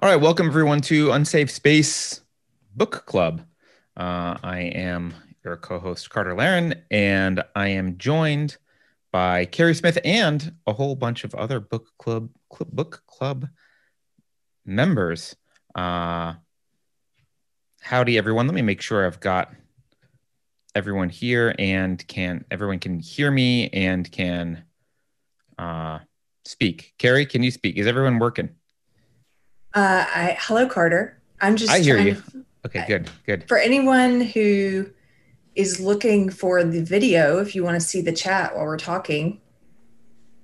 All right, welcome everyone to Unsafe Space Book Club. Uh, I am your co-host Carter Laren, and I am joined by Keri Smith and a whole bunch of other book club, club book club members. Uh, howdy, everyone. Let me make sure I've got everyone here and can everyone can hear me and can uh, speak. Keri, can you speak? Is everyone working? Uh, I, hello, Carter. I'm just. I hear you. okay, good, good. For anyone who is looking for the video, if you want to see the chat while we're talking,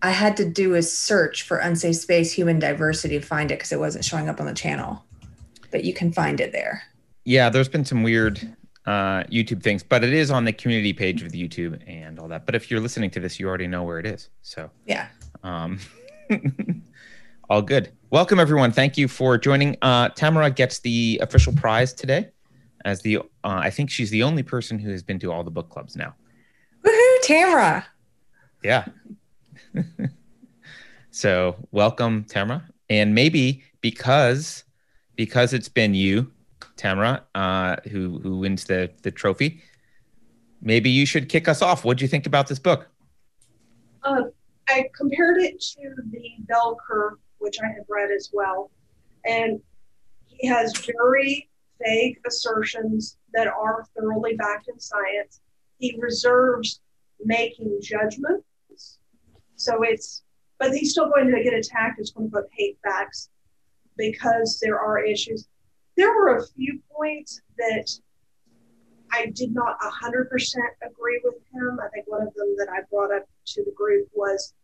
I had to do a search for unsafe space human diversity to find it because it wasn't showing up on the channel. But you can find it there. Yeah, there's been some weird uh, YouTube things, but it is on the community page of the YouTube and all that. But if you're listening to this, you already know where it is. So yeah. Um, all good. Welcome, everyone. Thank you for joining. Uh, Tamara gets the official prize today, as the uh, I think she's the only person who has been to all the book clubs now. Woohoo, Tamara! Yeah. so welcome, Tamara, and maybe because because it's been you, Tamara, uh, who who wins the the trophy. Maybe you should kick us off. What do you think about this book? Uh, I compared it to the bell curve which I have read as well. And he has very vague assertions that are thoroughly backed in science. He reserves making judgments. So it's, but he's still going to get attacked as quote unquote hate facts because there are issues. There were a few points that I did not 100% agree with him. I think one of them that I brought up to the group was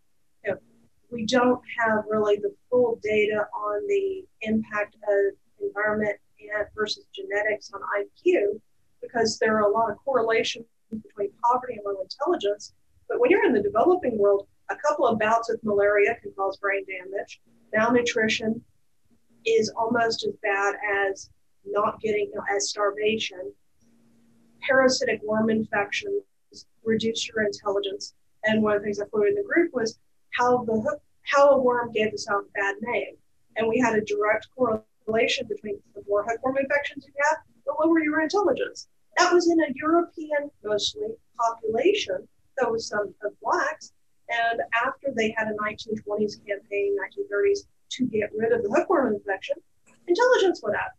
we don't have really the full data on the impact of environment and versus genetics on IQ because there are a lot of correlations between poverty and low intelligence. But when you're in the developing world, a couple of bouts with malaria can cause brain damage. Malnutrition is almost as bad as not getting as starvation. Parasitic worm infections reduce your intelligence. And one of the things I put in the group was how the how a worm gave sound a bad name. And we had a direct correlation between the more hookworm infections you have, the lower your intelligence. That was in a European, mostly, population. There was some of blacks. And after they had a 1920s campaign, 1930s, to get rid of the hookworm infection, intelligence went up.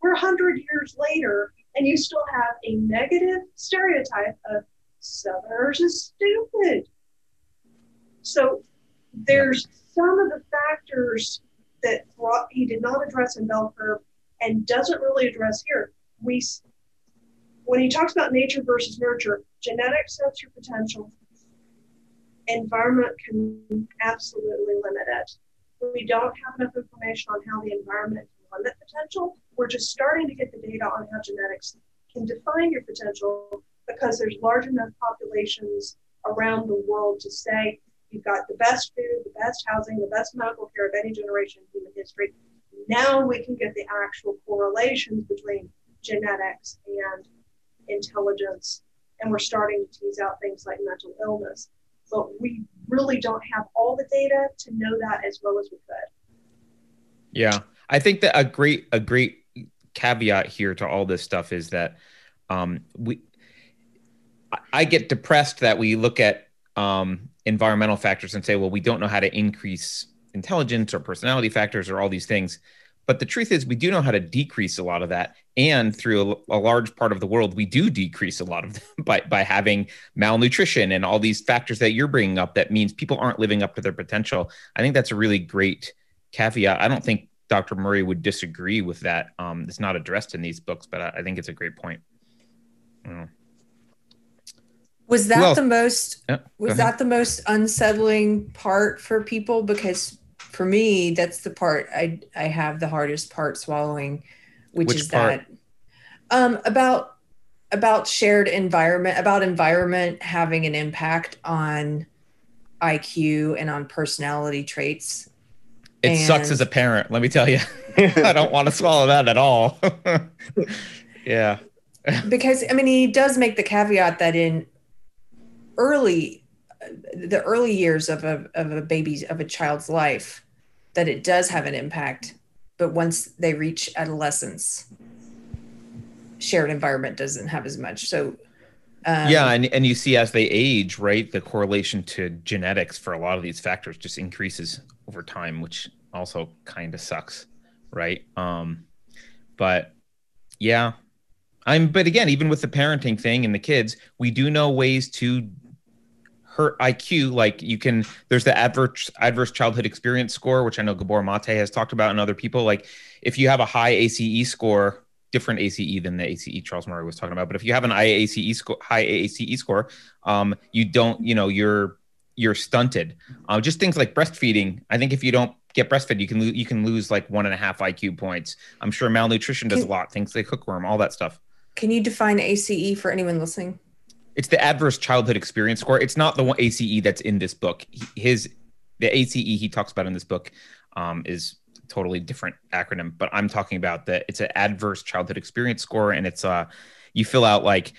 We're 100 years later, and you still have a negative stereotype of Southerners is stupid. So there's some of the factors that he did not address in bell curve and doesn't really address here. We, when he talks about nature versus nurture, genetics sets your potential. Environment can absolutely limit it. We don't have enough information on how the environment can limit potential. We're just starting to get the data on how genetics can define your potential because there's large enough populations around the world to say You've got the best food, the best housing, the best medical care of any generation in human history. Now we can get the actual correlations between genetics and intelligence. And we're starting to tease out things like mental illness. But we really don't have all the data to know that as well as we could. Yeah. I think that a great a great caveat here to all this stuff is that um, we I get depressed that we look at um, environmental factors and say, well, we don't know how to increase intelligence or personality factors or all these things. But the truth is, we do know how to decrease a lot of that. And through a, a, large part of the world, we do decrease a lot of them by, by having malnutrition and all these factors that you're bringing up that means people aren't living up to their potential. I think that's a really great caveat. I don't think Dr. Murray would disagree with that. Um, it's not addressed in these books, but I, I think it's a great point. Was that the most yeah, was that the most unsettling part for people? Because for me, that's the part I I have the hardest part swallowing, which, which is part? that um about about shared environment, about environment having an impact on IQ and on personality traits. It and sucks as a parent, let me tell you. I don't want to swallow that at all. yeah. because I mean he does make the caveat that in early the early years of a of a baby's of a child's life that it does have an impact but once they reach adolescence, shared environment doesn't have as much. So um, yeah, and, and you see as they age, right, the correlation to genetics for a lot of these factors just increases over time, which also kind of sucks, right? Um, but yeah, I'm. But again, even with the parenting thing and the kids, we do know ways to hurt IQ. Like you can, there's the adverse adverse childhood experience score, which I know Gabor Mate has talked about, and other people. Like if you have a high ACE score different ACE than the ACE Charles Murray was talking about. But if you have an IACE score, high AACE score, um, you don't, you know, you're you're stunted. Uh, just things like breastfeeding. I think if you don't get breastfed, you can lo- you can lose like one and a half IQ points. I'm sure malnutrition does can, a lot. Things like hookworm, all that stuff. Can you define ACE for anyone listening? It's the adverse childhood experience score. It's not the one ACE that's in this book. His the ACE he talks about in this book um, is totally different acronym, but I'm talking about that it's an adverse childhood experience score, and it's uh you fill out like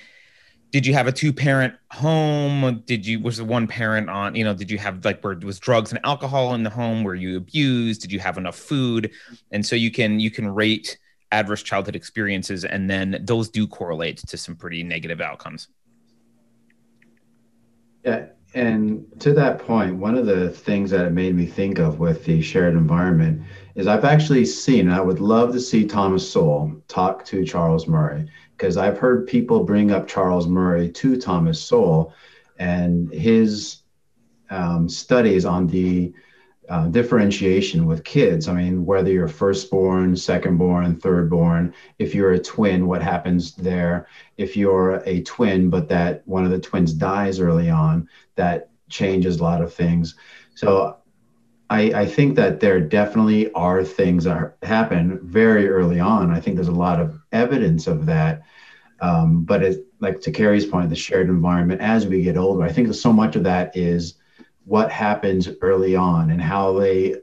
did you have a two parent home? Did you was the one parent on you know did you have like where was drugs and alcohol in the home? Were you abused? Did you have enough food? And so you can you can rate adverse childhood experiences and then those do correlate to some pretty negative outcomes yeah and to that point one of the things that it made me think of with the shared environment is I've actually seen, I would love to see Thomas Sowell talk to Charles Murray because I've heard people bring up Charles Murray to Thomas Sowell and his um, studies on the uh, differentiation with kids. I mean, whether you're firstborn, secondborn, thirdborn, if you're a twin, what happens there? If you're a twin, but that one of the twins dies early on, that changes a lot of things. So I, I think that there definitely are things that happen very early on. I think there's a lot of evidence of that. Um, but it, like to Keri's point, the shared environment as we get older, I think so much of that is what happens early on and how they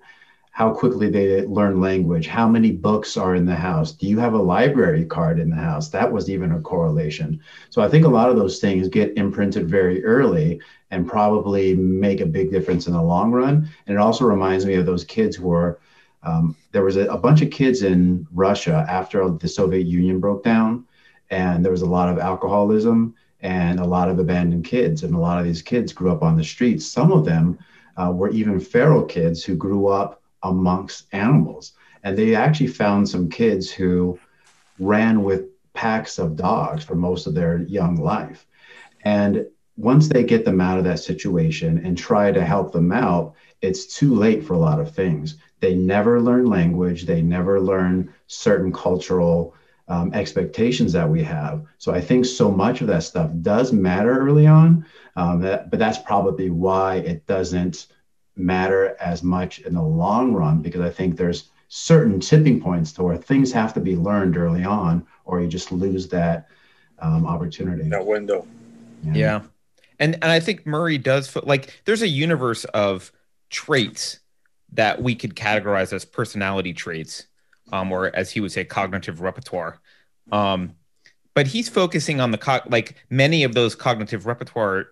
how quickly they learn language. How many books are in the house? Do you have a library card in the house? That was even a correlation. So i think a lot of those things get imprinted very early and probably make a big difference in the long run. And it also reminds me of those kids who are um, there was a, a, bunch of kids in Russia after the Soviet Union broke down, and there was a lot of alcoholism and a lot of abandoned kids. And a lot of these kids grew up on the streets. Some of them uh, were even feral kids who grew up amongst animals. And they actually found some kids who ran with packs of dogs for most of their young life. And once they get them out of that situation and try to help them out, it's too late for a lot of things. They never learn language, they never learn certain cultural um, expectations that we have. So I think so much of that stuff does matter early on, um, that, but that's probably why it doesn't matter as much in the long run because I think there's certain tipping points to where things have to be learned early on, or you just lose that um, opportunity. That window. yeah. yeah and and I think Murray does like there's a universe of traits that we could categorize as personality traits, um, or as he would say, cognitive repertoire. Um, but he's focusing on the co- like many of those cognitive repertoire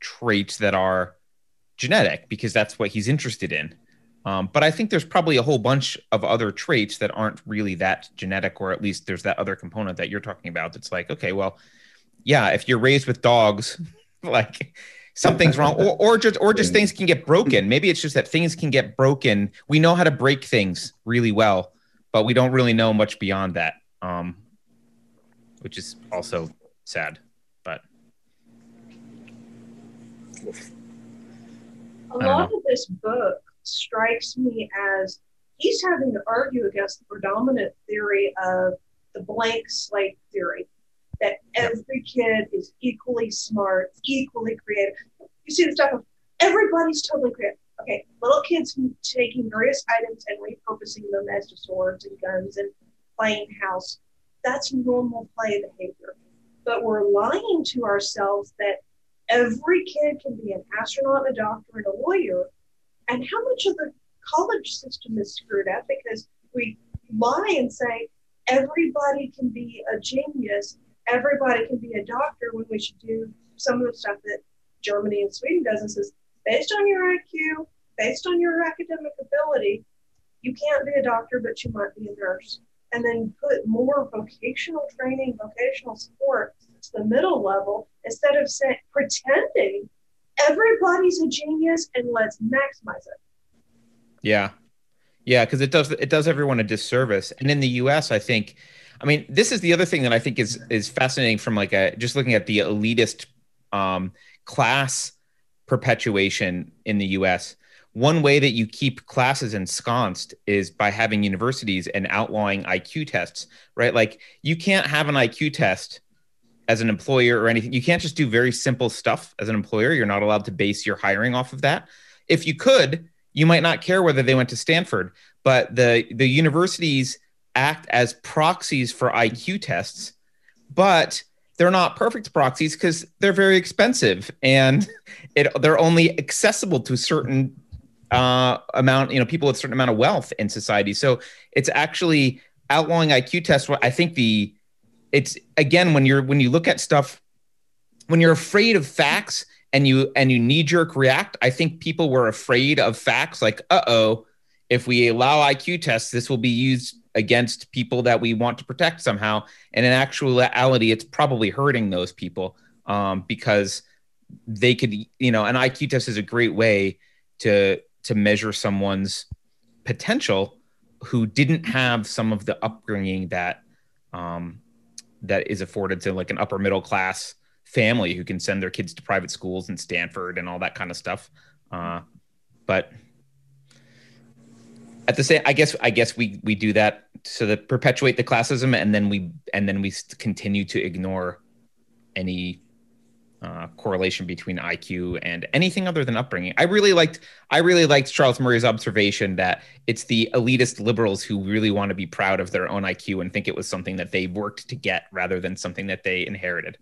traits that are genetic because that's what he's interested in. Um, but I think there's probably a whole bunch of other traits that aren't really that genetic, or at least there's that other component that you're talking about. That's like, okay, well, yeah, if you're raised with dogs like something's wrong or, or just or just things can get broken maybe it's just that things can get broken we know how to break things really well but we don't really know much beyond that um which is also sad but a lot of this book strikes me as he's having to argue against the predominant theory of the blank slate theory that every kid is equally smart, equally creative. You see the stuff of everybody's totally creative. Okay, little kids taking various items and repurposing them as swords and guns and playing house. That's normal play behavior. But we're lying to ourselves that every kid can be an astronaut, a doctor, and a lawyer. And how much of the college system is screwed up because we lie and say everybody can be a genius everybody can be a doctor when we should do some of the stuff that Germany and Sweden does and says, based on your IQ, based on your academic ability, you can't be a doctor, but you might be a nurse. And then put more vocational training, vocational support to the middle level instead of pretending everybody's a genius and let's maximize it. Yeah. Yeah, because it does it does everyone a disservice. And in the US, I think I mean, this is the other thing that I think is is fascinating from like a just looking at the elitist um, class perpetuation in the US one way that you keep classes ensconced is by having universities and outlawing IQ tests, right? Like you can't have an IQ test as an employer or anything. You can't just do very simple stuff as an employer. You're not allowed to base your hiring off of that. If you could, you might not care whether they went to Stanford, but the the universities act as proxies for IQ tests, but they're not perfect proxies because they're very expensive and it, they're only accessible to certain uh, amount, you know, people with certain amount of wealth in society. So it's actually outlawing IQ tests. I think the it's again when you're when you look at stuff when you're afraid of facts and you and you knee jerk react. I think people were afraid of facts, like uh oh, if we allow IQ tests, this will be used against people that we want to protect somehow. And in actuality, it's probably hurting those people um, because they could, you know, an IQ test is a great way to to measure someone's potential who didn't have some of the upbringing that um, that is afforded to like an upper middle class family who can send their kids to private schools and Stanford and all that kind of stuff. Uh, but at the same, I guess, I guess we we do that so that perpetuate the classism, and then we and then we continue to ignore any uh, correlation between IQ and anything other than upbringing. I really liked I really liked Charles Murray's observation that it's the elitist liberals who really want to be proud of their own IQ and think it was something that they worked to get rather than something that they inherited.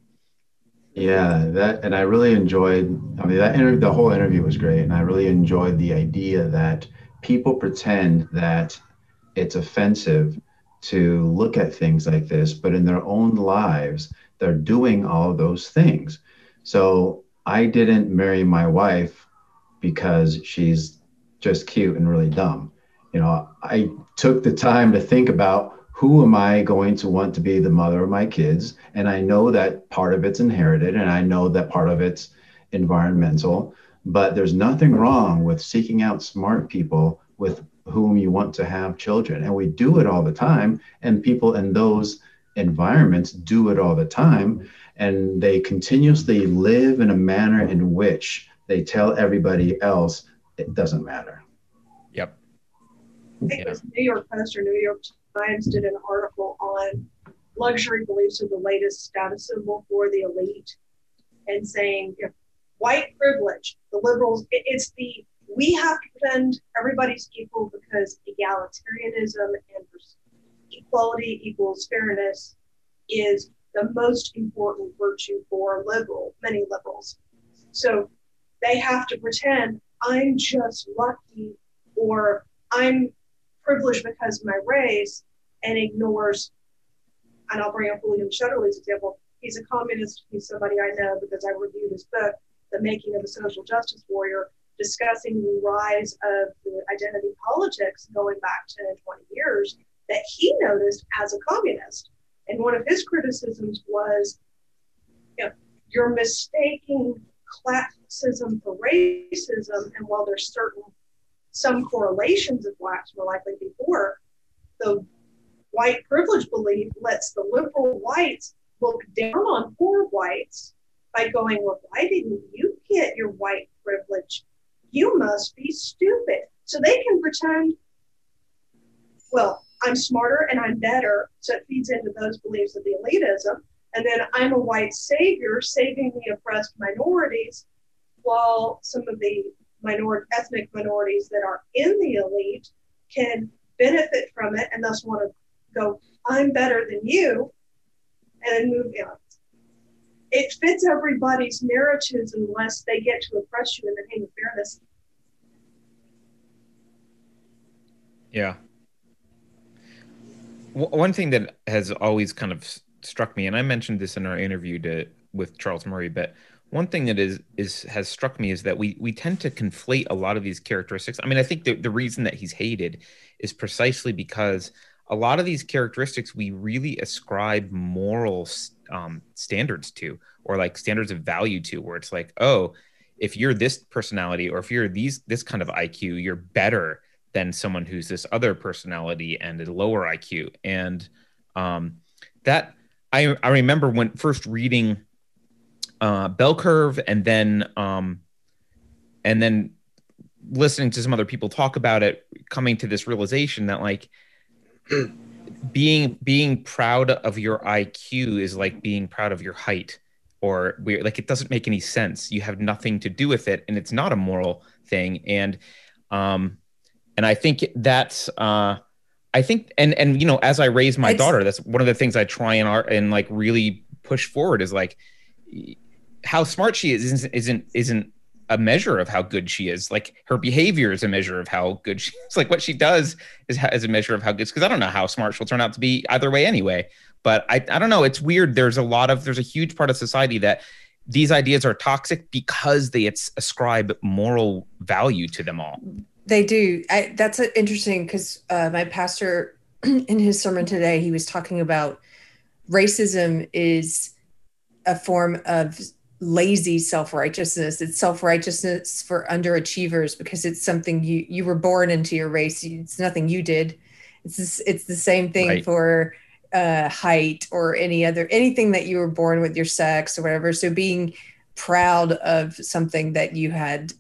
Yeah, that and I really enjoyed. I mean, that the whole interview was great, and I really enjoyed the idea that people pretend that it's offensive to look at things like this, but in their own lives, they're doing all those things. So I didn't marry my wife because she's just cute and really dumb. You know, I took the time to think about who am I going to want to be the mother of my kids? And I know that part of it's inherited and I know that part of it's environmental, but there's nothing wrong with seeking out smart people with whom you want to have children. And we do it all the time. And people in those environments do it all the time and they continuously live in a manner in which they tell everybody else it doesn't matter. Yep. I think it was New York Post or New York Times did an article on luxury beliefs are the latest status symbol for the elite and saying if white privilege, the liberals, it, it's the we have to pretend everybody's equal because egalitarianism and equality equals fairness is the most important virtue for liberal, many liberals. So they have to pretend I'm just lucky or I'm privileged because of my race and ignores, and I'll bring up William Shetterly's example. He's a communist. He's somebody I know because I reviewed his book, The Making of a Social Justice Warrior, discussing the rise of the identity politics going back 10 and 20 years that he noticed as a communist. And one of his criticisms was, you know, you're mistaking classism for racism. And while there's certain some correlations of blacks were likely before, the white privilege belief lets the liberal whites look down on poor whites by going, well, why didn't you get your white privilege? You must be stupid. So they can pretend, well, I'm smarter and I'm better. So it feeds into those beliefs of the elitism. And then I'm a white savior saving the oppressed minorities, while some of the minor- ethnic minorities that are in the elite can benefit from it and thus want to go, I'm better than you, and move on. It fits everybody's narratives unless they get to oppress you in the name of fairness. Yeah, one thing that has always kind of struck me, and I mentioned this in our interview to with Charles Murray, but one thing that is is has struck me is that we we tend to conflate a lot of these characteristics. I mean, I think the, the reason that he's hated is precisely because a lot of these characteristics we really ascribe moral um, standards to, or like standards of value to, where it's like, oh, if you're this personality or if you're these this kind of IQ, you're better than someone who's this other personality and a lower IQ. And um, that I I remember when first reading uh, Bell Curve and then um, and then listening to some other people talk about it, coming to this realization that like being being proud of your IQ is like being proud of your height or we like it doesn't make any sense. You have nothing to do with it and it's not a moral thing and um and I think that's uh I think and and you know as I raise my it's, daughter that's one of the things I try and art and like really push forward is like how smart she is isn't isn't isn't a measure of how good she is. Like her behavior is a measure of how good she is. Like what she does is, is a measure of how good. Because I don't know how smart she'll turn out to be either way anyway. But I, I don't know. It's weird. There's a lot of there's a huge part of society that these ideas are toxic because they ascribe moral value to them all. They do. I, that's interesting because uh, my pastor in his sermon today he was talking about racism is a form of lazy self-righteousness. It's self-righteousness for underachievers because it's something you you were born into your race. It's nothing you did. It's this, it's the same thing right. for uh, height or any other anything that you were born with your sex or whatever. So being proud of something that you had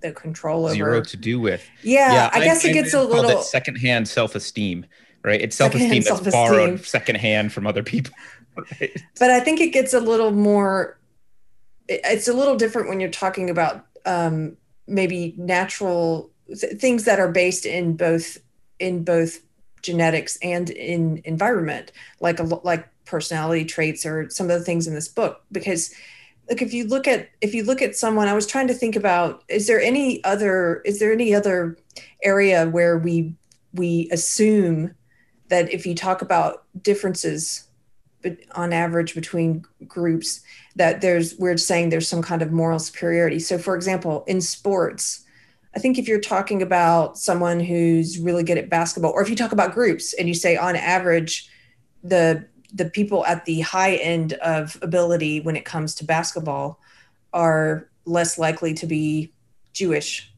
the control over. Zero to do with. Yeah, yeah i guess I, it gets I, a little secondhand self-esteem right? It's self-esteem that's self-esteem. borrowed secondhand from other people right. but i think it gets a little more it's a little different when you're talking about um, maybe natural th- things that are based in both in both genetics and in environment like a like personality traits or some of the things in this book. Because like if you look at if you look at someone i was trying to think about is there any other is there any other area where we we assume that if you talk about differences but on average between groups that there's we're saying there's some kind of moral superiority so for example in sports i think if you're talking about someone who's really good at basketball or if you talk about groups and you say on average the the people at the high end of ability when it comes to basketball are less likely to be jewish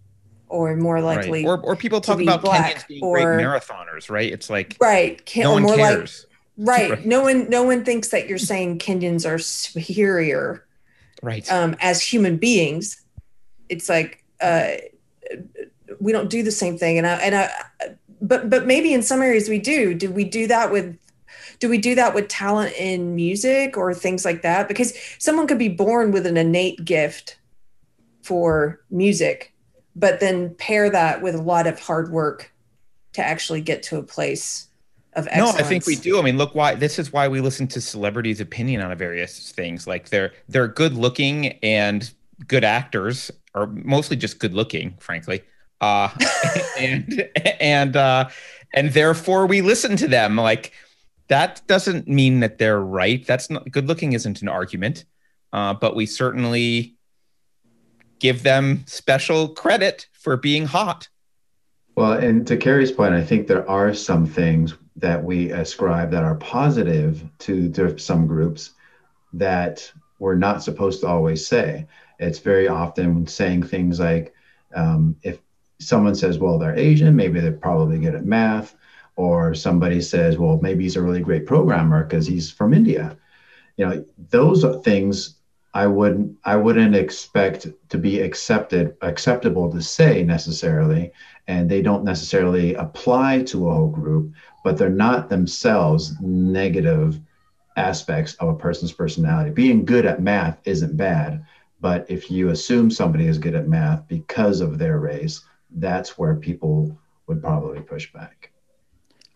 or more likely right. or, or people talk about black, Kenyans being or, great marathoners right it's like right Can, no one more cares. like Right. right. No one no one thinks that you're saying Kenyans are superior. Right. Um, as human beings. It's like uh, we don't do the same thing. And I and I but but maybe in some areas we do. Do we do that with do we do that with talent in music or things like that? Because someone could be born with an innate gift for music, but then pair that with a lot of hard work to actually get to a place of excellence. No, I think we do. I mean, look why this is why we listen to celebrities' opinion on various things. Like they're they're good looking and good actors, or mostly just good looking, frankly. Uh, and and uh, and therefore we listen to them. Like that doesn't mean that they're right. That's not good looking isn't an argument, uh, but we certainly give them special credit for being hot. Well, and to Keri's point, I think there are some things that we ascribe that are positive to, to some groups that we're not supposed to always say. It's very often saying things like, um, if someone says, well, they're Asian, maybe they're probably good at math. Or somebody says, well, maybe he's a really great programmer because he's from India. You know, those things I wouldn't I wouldn't expect to be accepted acceptable to say necessarily, and they don't necessarily apply to a whole group but they're not themselves negative aspects of a person's personality. Being good at math isn't bad, but if you assume somebody is good at math because of their race, that's where people would probably push back.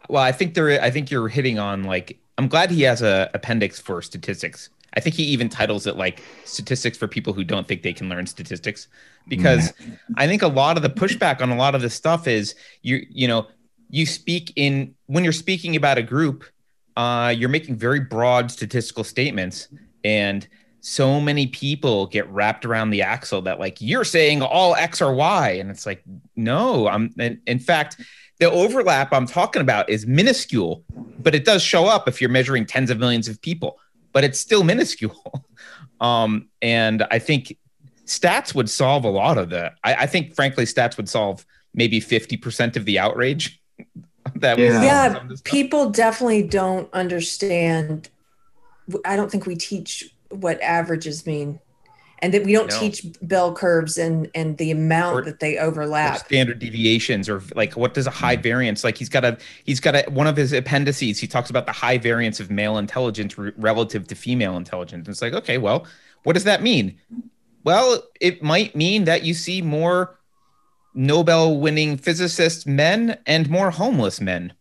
Well, I think there I think you're hitting on like I'm glad he has a appendix for statistics. I think he even titles it like statistics for people who don't think they can learn statistics. Because I think a lot of the pushback on a lot of this stuff is you you know you speak in when you're speaking about a group, uh, you're making very broad statistical statements, and so many people get wrapped around the axle that like you're saying all X or Y, and it's like no, I'm. In fact, the overlap I'm talking about is minuscule, but it does show up if you're measuring tens of millions of people, but it's still minuscule. um, and I think stats would solve a lot of that. I, I think, frankly, stats would solve maybe 50% of the outrage. that yeah, yeah people definitely don't understand. I don't think we teach what averages mean and that we don't no. teach bell curves and and the amount or, that they overlap. standard deviations or like what does a high hmm. variance like he's got a he's got a one of his appendices he talks about the high variance of male intelligence re- relative to female intelligence. And it's like okay well what does that mean? Well it might mean that you see more nobel winning physicists men and more homeless men.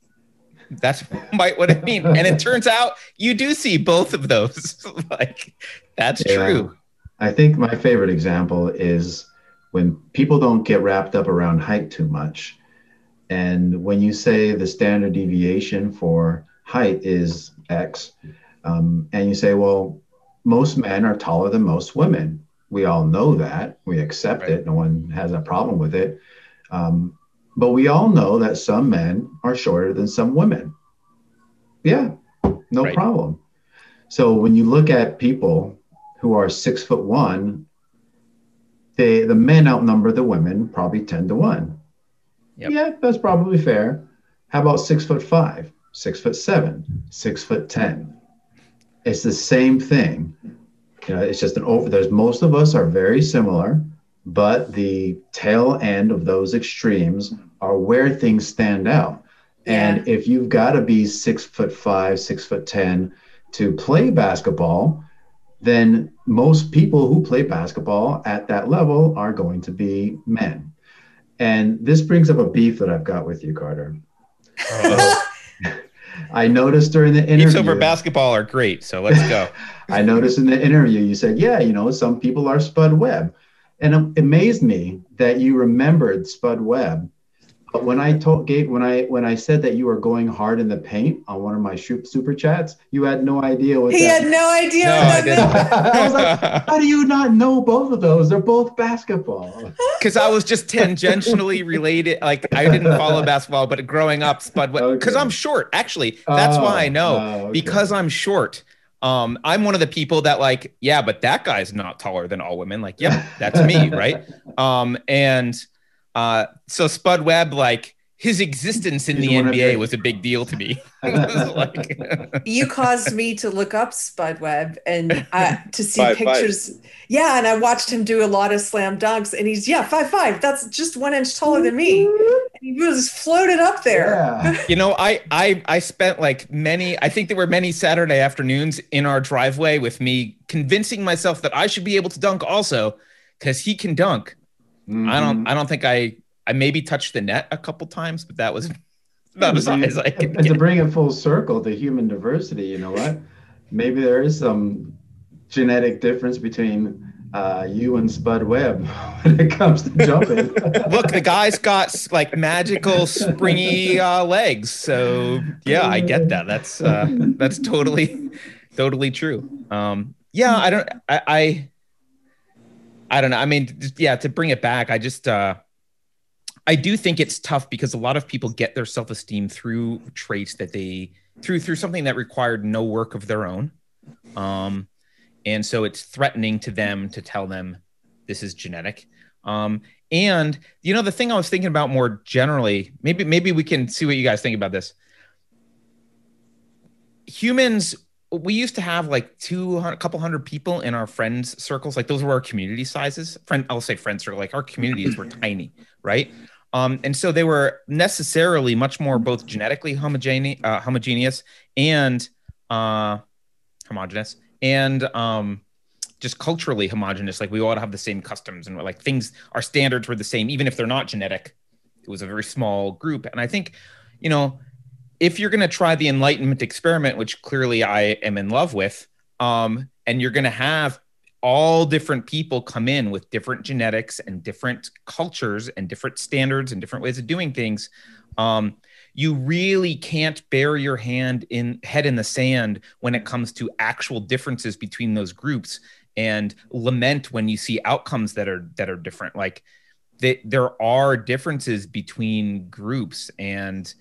That's might what it mean. And it turns out you do see both of those. Like that's yeah. true I think my favorite example is when people don't get wrapped up around height too much. And when you say the standard deviation for height is X, um, and you say, well, most men are taller than most women. We all know that. We accept right. it. No one has a problem with it. Um, but we all know that some men are shorter than some women. Yeah, no right. problem. So when you look at people who are six foot one, they the men outnumber the women probably 10 to 1. Yep. Yeah, that's probably fair. How about six foot five, six foot seven, six foot 10? It's the same thing. You know, it's just an over there's most of us are very similar, but the tail end of those extremes are where things stand out. Yeah. And if you've got to be six foot five, six foot 10 to play basketball, then most people who play basketball at that level are going to be men. And this brings up a beef that I've got with you, Carter. I noticed during the interview. Beefs over basketball are great, so let's go. I noticed in the interview you said, yeah, you know, some people are Spud Webb. And it amazed me that you remembered Spud Webb but when I told Gabe, when I when I said that you were going hard in the paint on one of my super chats, you had no idea what. He that had no idea. No, I, didn't. I was like, how do you not know both of those? They're both basketball. Because I was just tangentially related. Like I didn't follow basketball, but growing up, Spud, because okay. I'm short. Actually, that's oh, why I know. Oh, okay. Because I'm short. Um, I'm one of the people that like, yeah, but that guy's not taller than all women. Like, yeah, that's me, right? Um, and uh, so Spud Webb, like his existence in He's the NBA was a big deal to me. like... you caused me to look up Spud Webb and uh, to see five, pictures. Five. Yeah, and I watched him do a lot of slam dunks, and he's yeah five five. That's just one inch taller than me. And he was floated up there. Yeah. you know, I I I spent like many. I think there were many Saturday afternoons in our driveway with me convincing myself that I should be able to dunk also because he can dunk Mm-hmm. I don't. I don't think I. I maybe touched the net a couple times, but that was about as high as I could. And to bring it full circle to human diversity, you know what? Maybe there is some genetic difference between uh, you and Spud Webb when it comes to jumping. Look, the guy's got like magical springy uh, legs, so yeah, I get that. That's uh, that's totally, totally true. Um, yeah, I don't. I, I I don't know. I mean, yeah, to bring it back, I just uh I do think it's tough because a lot of people get their self-esteem through traits that they through through something that required no work of their own. Um and so it's threatening to them to tell them this is genetic. Um and you know the thing I was thinking about more generally, maybe maybe we can see what you guys think about this. Humans we used to have like two a couple hundred people in our friends circles. Like those were our community sizes. Friend i'll say friends circle like our communities were tiny right? Um, and so they were necessarily much more both genetically homogene- uh, homogeneous and uh, homogenous and um, just culturally homogenous. Like we all have the same customs and like things our standards were the same. Even if they're not genetic it was a very small group. And i think you know if you're going to try the enlightenment experiment, which clearly I am in love with, um, and you're going to have all different people come in with different genetics and different cultures and different standards and different ways of doing things, um, you really can't bury your hand in head in the sand when it comes to actual differences between those groups and lament when you see outcomes that are that are different. Like they, there are differences between groups and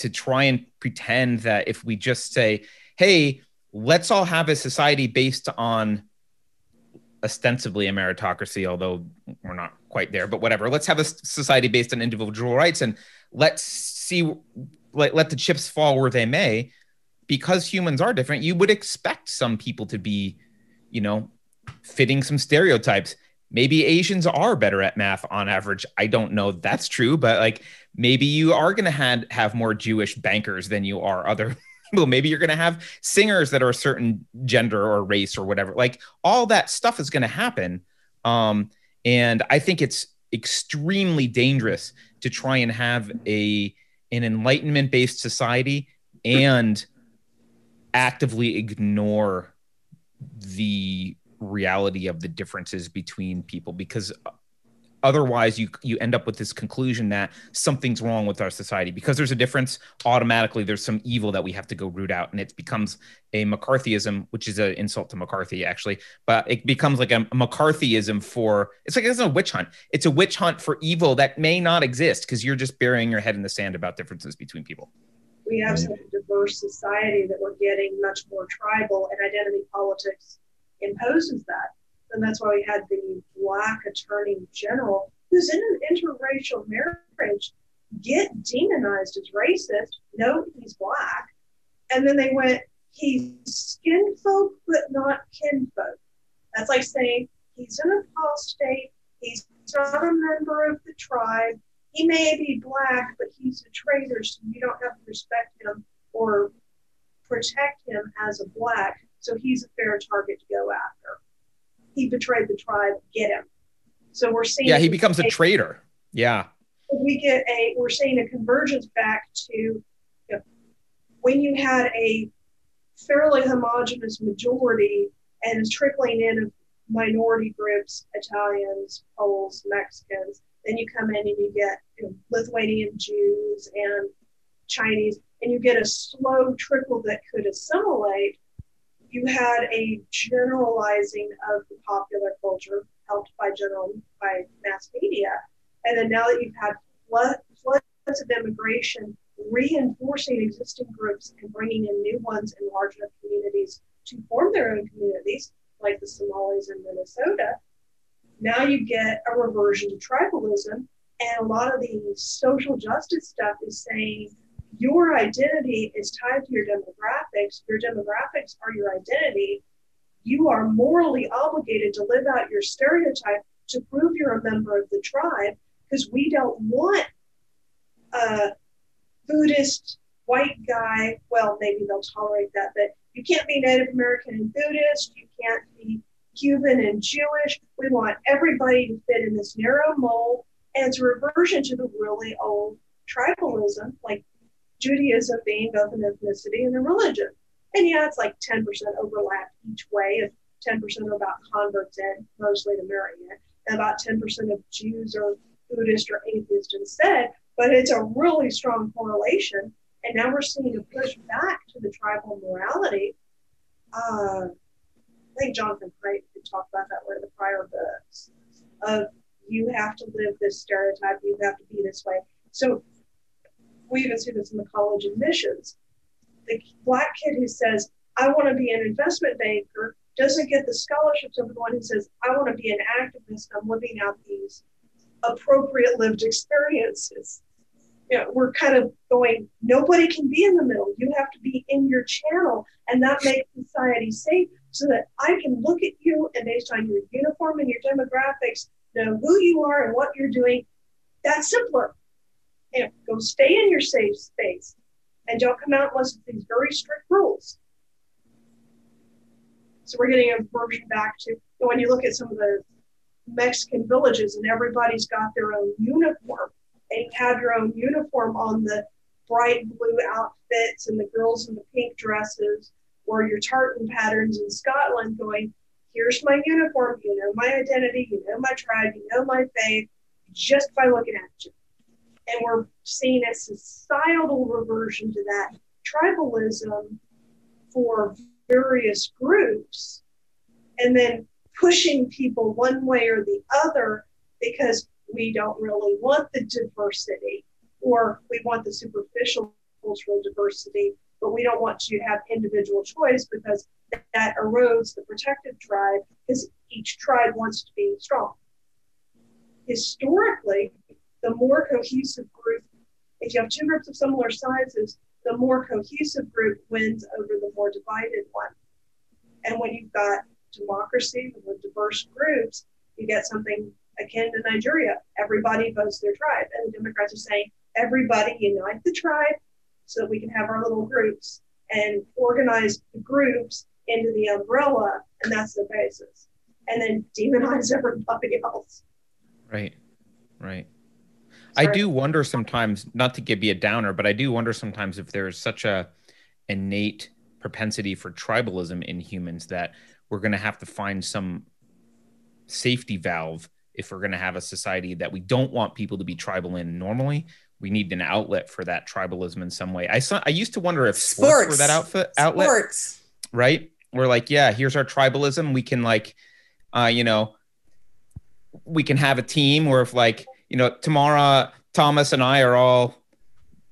to try and pretend that if we just say hey let's all have a society based on ostensibly a meritocracy although we're not quite there but whatever let's have a society based on individual rights and let's see let, let the chips fall where they may because humans are different you would expect some people to be you know fitting some stereotypes. Maybe Asians are better at math on average. I don't know that's true, but like maybe you are going to have have more Jewish bankers than you are other people. Maybe you're going to have singers that are a certain gender or race or whatever. Like all that stuff is going to happen. Um, and I think it's extremely dangerous to try and have a an enlightenment based society and actively ignore the reality of the differences between people because otherwise you you end up with this conclusion that something's wrong with our society. Because there's a difference automatically there's some evil that we have to go root out and it becomes a mccarthyism which is an insult to mccarthy actually. But it becomes like a mccarthyism for it's like it's a witch hunt. It's a witch hunt for evil that may not exist because you're just burying your head in the sand about differences between people. We have such a diverse society that we're getting much more tribal and identity politics imposes that. And that's why we had the black attorney general who's in an interracial marriage get demonized as racist. No, he's black. And then they went, he's skin folk, but not kinfolk. That's like saying he's an apostate, he's not a member of the tribe. He may be black, but he's a traitor, so you don't have to respect him or protect him as a black. So he's a fair target to go after. He betrayed the tribe, get him. So we're seeing. Yeah, he becomes a, a traitor. Yeah. We get a, we're seeing a convergence back to you know, when you had a fairly homogenous majority and trickling in of minority groups, Italians, Poles, Mexicans. Then you come in and you get you know, Lithuanian Jews and Chinese, and you get a slow trickle that could assimilate you had a generalizing of the popular culture helped by general by mass media. And then now that you've had floods of immigration reinforcing existing groups and bringing in new ones in large enough communities to form their own communities like the somalis in minnesota now you get a reversion to tribalism. And a lot of the social justice stuff is saying your identity is tied to your demographics. Your demographics are your identity. You are morally obligated to live out your stereotype to prove you're a member of the tribe because we don't want a Buddhist white guy. Well, maybe they'll tolerate that, but you can't be Native American and Buddhist. You can't be Cuban and Jewish. We want everybody to fit in this narrow mold. And it's a reversion to the really old tribalism, like Judaism being both an ethnicity and a religion. And yeah, it's like 10% overlap each way. If 10% are about converts in, mostly to in, and about 10% of Jews are Buddhist or atheist instead. But it's a really strong correlation. And now we're seeing a push back to the tribal morality. Uh, I think Jonathan could talk about that one of the prior books of you have to live this stereotype, you have to be this way. So we even see this in the college admissions. The black kid who says, I want to be an investment banker doesn't get the scholarships of the one who says, I want to be an activist. I'm living out these appropriate lived experiences. You know, we're kind of going, nobody can be in the middle. You have to be in your channel. And that makes society safe so that I can look at you and based on your uniform and your demographics, know who you are and what you're doing. That's simpler know, go stay in your safe space and don't come out unless it's these very strict rules. So we're getting a version back to when you look at some of the Mexican villages and everybody's got their own uniform and you have your own uniform on the bright blue outfits and the girls in the pink dresses or your tartan patterns in Scotland going, here's my uniform, you know my identity, you know my tribe, you know my faith, just by looking at you and we're seeing a societal reversion to that tribalism for various groups. And then pushing people one way or the other because we don't really want the diversity or we want the superficial cultural diversity, but we don't want to have individual choice because that erodes the protective tribe because each tribe wants to be strong. Historically, the more cohesive group, if you have two groups of similar sizes, the more cohesive group wins over the more divided one. And when you've got democracy with diverse groups, you get something akin to Nigeria. Everybody votes their tribe. And the Democrats are saying, everybody unite the tribe so that we can have our little groups and organize the groups into the umbrella. And that's the basis. And then demonize everybody else. Right. Right. I do wonder sometimes, not to be a downer, but I do wonder sometimes if there's such a innate propensity for tribalism in humans that we're going to have to find some safety valve if we're going to have a society that we don't want people to be tribal in normally. We need an outlet for that tribalism in some way. I saw i used to wonder if sports, sports. were that outfit outlet sports. right? We're like yeah here's our tribalism. We can like uh you know we can have a team where if like you know Tamara thomas and i are all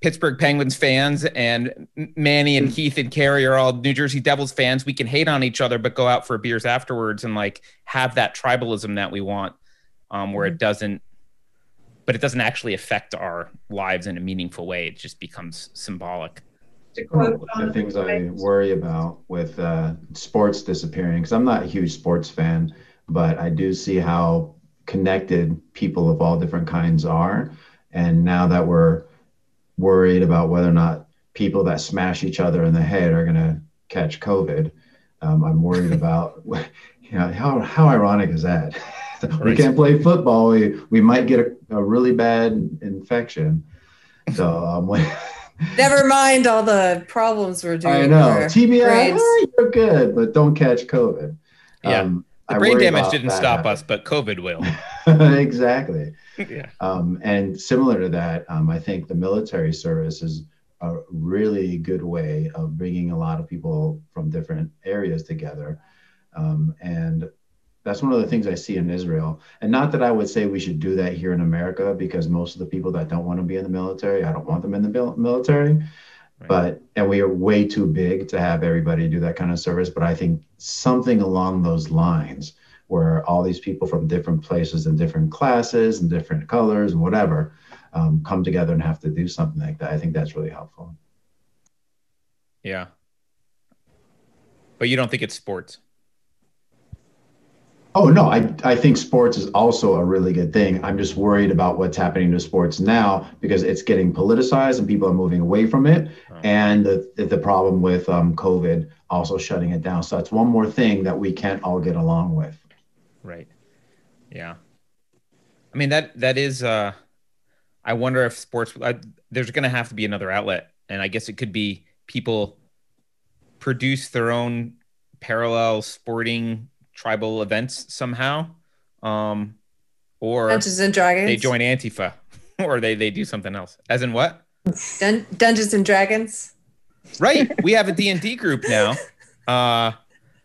Pittsburgh Penguins fans and Manny and Keith and Keri are all New Jersey Devils fans. We can hate on each other, but go out for beers afterwards and like have that tribalism that we want, um, where it mm-hmm. doesn't, but it doesn't actually affect our lives in a meaningful way. It just becomes symbolic. One of the things I worry about with uh, sports disappearing, because I'm not a huge sports fan, but I do see how connected people of all different kinds are. And now that we're worried about whether or not people that smash each other in the head are going to catch COVID. Um, I'm worried about, you know, how, how ironic is that? Right. we can't play football. We, we might get a, a really bad infection. So um, Never mind all the problems we're doing. I know. TBI, oh, you're good, but don't catch COVID. Yeah. Um, the I brain damage didn't stop us, but COVID will. exactly. yeah. Um, and similar to that, um, I think the military service is a really good way of bringing a lot of people from different areas together. Um, and that's one of the things I see in Israel. And not that I would say we should do that here in America, because most of the people that don't want to be in the military, I don't want them in the military. Right. But and we are way too big to have everybody do that kind of service. But I think something along those lines where all these people from different places and different classes and different colors and whatever um, come together and have to do something like that. I think that's really helpful. Yeah. But you don't think it's sports? Oh no, I, I think sports is also a really good thing. I'm just worried about what's happening to sports now because it's getting politicized and people are moving away from it. Oh. And the, the problem with um, COVID also shutting it down. So that's one more thing that we can't all get along with. Right. Yeah. I mean that that is. uh I wonder if sports. I, there's going to have to be another outlet, and I guess it could be people produce their own parallel sporting tribal events somehow, um, or Dungeons and Dragons. They join Antifa, or they they do something else. As in what? Dun- Dungeons and Dragons. Right. We have a D and D group now. Uh,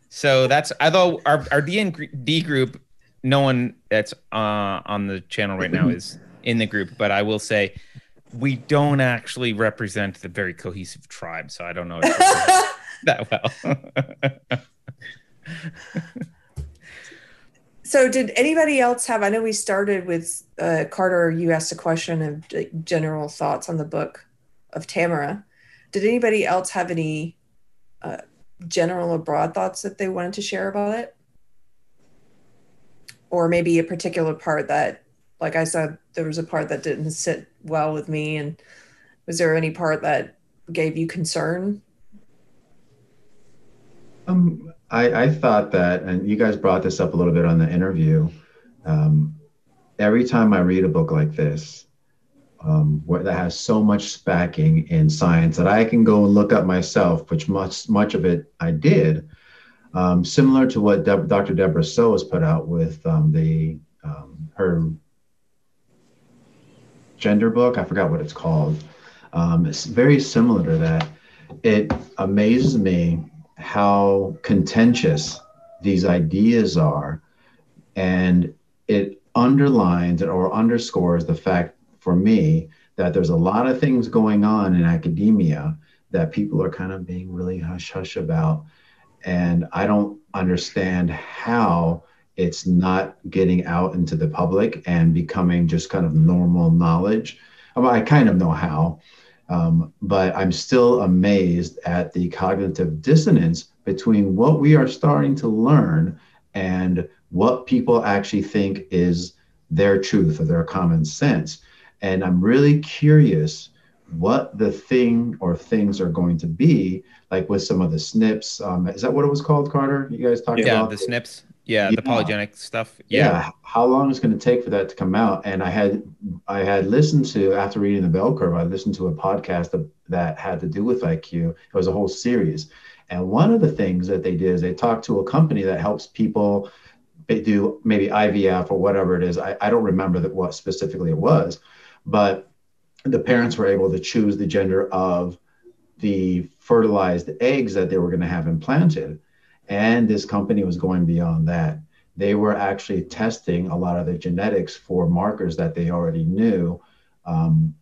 so that's although our our D and D group, no one that's uh, on the channel right now is in the group, but I will say we don't actually represent the very cohesive tribe. So I don't know that well. So did anybody else have? I know we started with uh, Carter. You asked a question of general thoughts on the book of Tamara. Did anybody else have any? Uh, general or broad thoughts that they wanted to share about it? Or maybe a particular part that, like I said, there was a part that didn't sit well with me. And was there any part that gave you concern? Um, I, I thought that, and you guys brought this up a little bit on the interview. Um, every time I read a book like this, um, where that has so much backing in science that I can go and look up myself, which much much of it I did. Um, similar to what De- Dr. Deborah Soh has put out with um, the um, her gender book. I forgot what it's called. Um, it's very similar to that. It amazes me how contentious these ideas are And it underlines or underscores the fact for me that there's a lot of things going on in academia that people are kind of being really hush hush about. And I don't understand how it's not getting out into the public and becoming just kind of normal knowledge. I kind of know how, um, but I'm still amazed at the cognitive dissonance between what we are starting to learn and what people actually think is their truth or their common sense. And I'm really curious what the thing or things are going to be, like with some of the SNPs. Um, is that what it was called, Carter? You guys talked yeah, about Yeah, the SNPs. Yeah, yeah, the polygenic stuff. Yeah. yeah. How long is going to take for that to come out? And I had I had listened to after reading the bell curve, I listened to a podcast that, that had to do with IQ. It was a whole series. And one of the things that they did is they talked to a company that helps people do maybe IVF or whatever it is. I, I don't remember that what specifically it was, but the parents were able to choose the gender of the fertilized eggs that they were going to have implanted. And this company was going beyond that. They were actually testing a lot of the genetics for markers that they already knew um,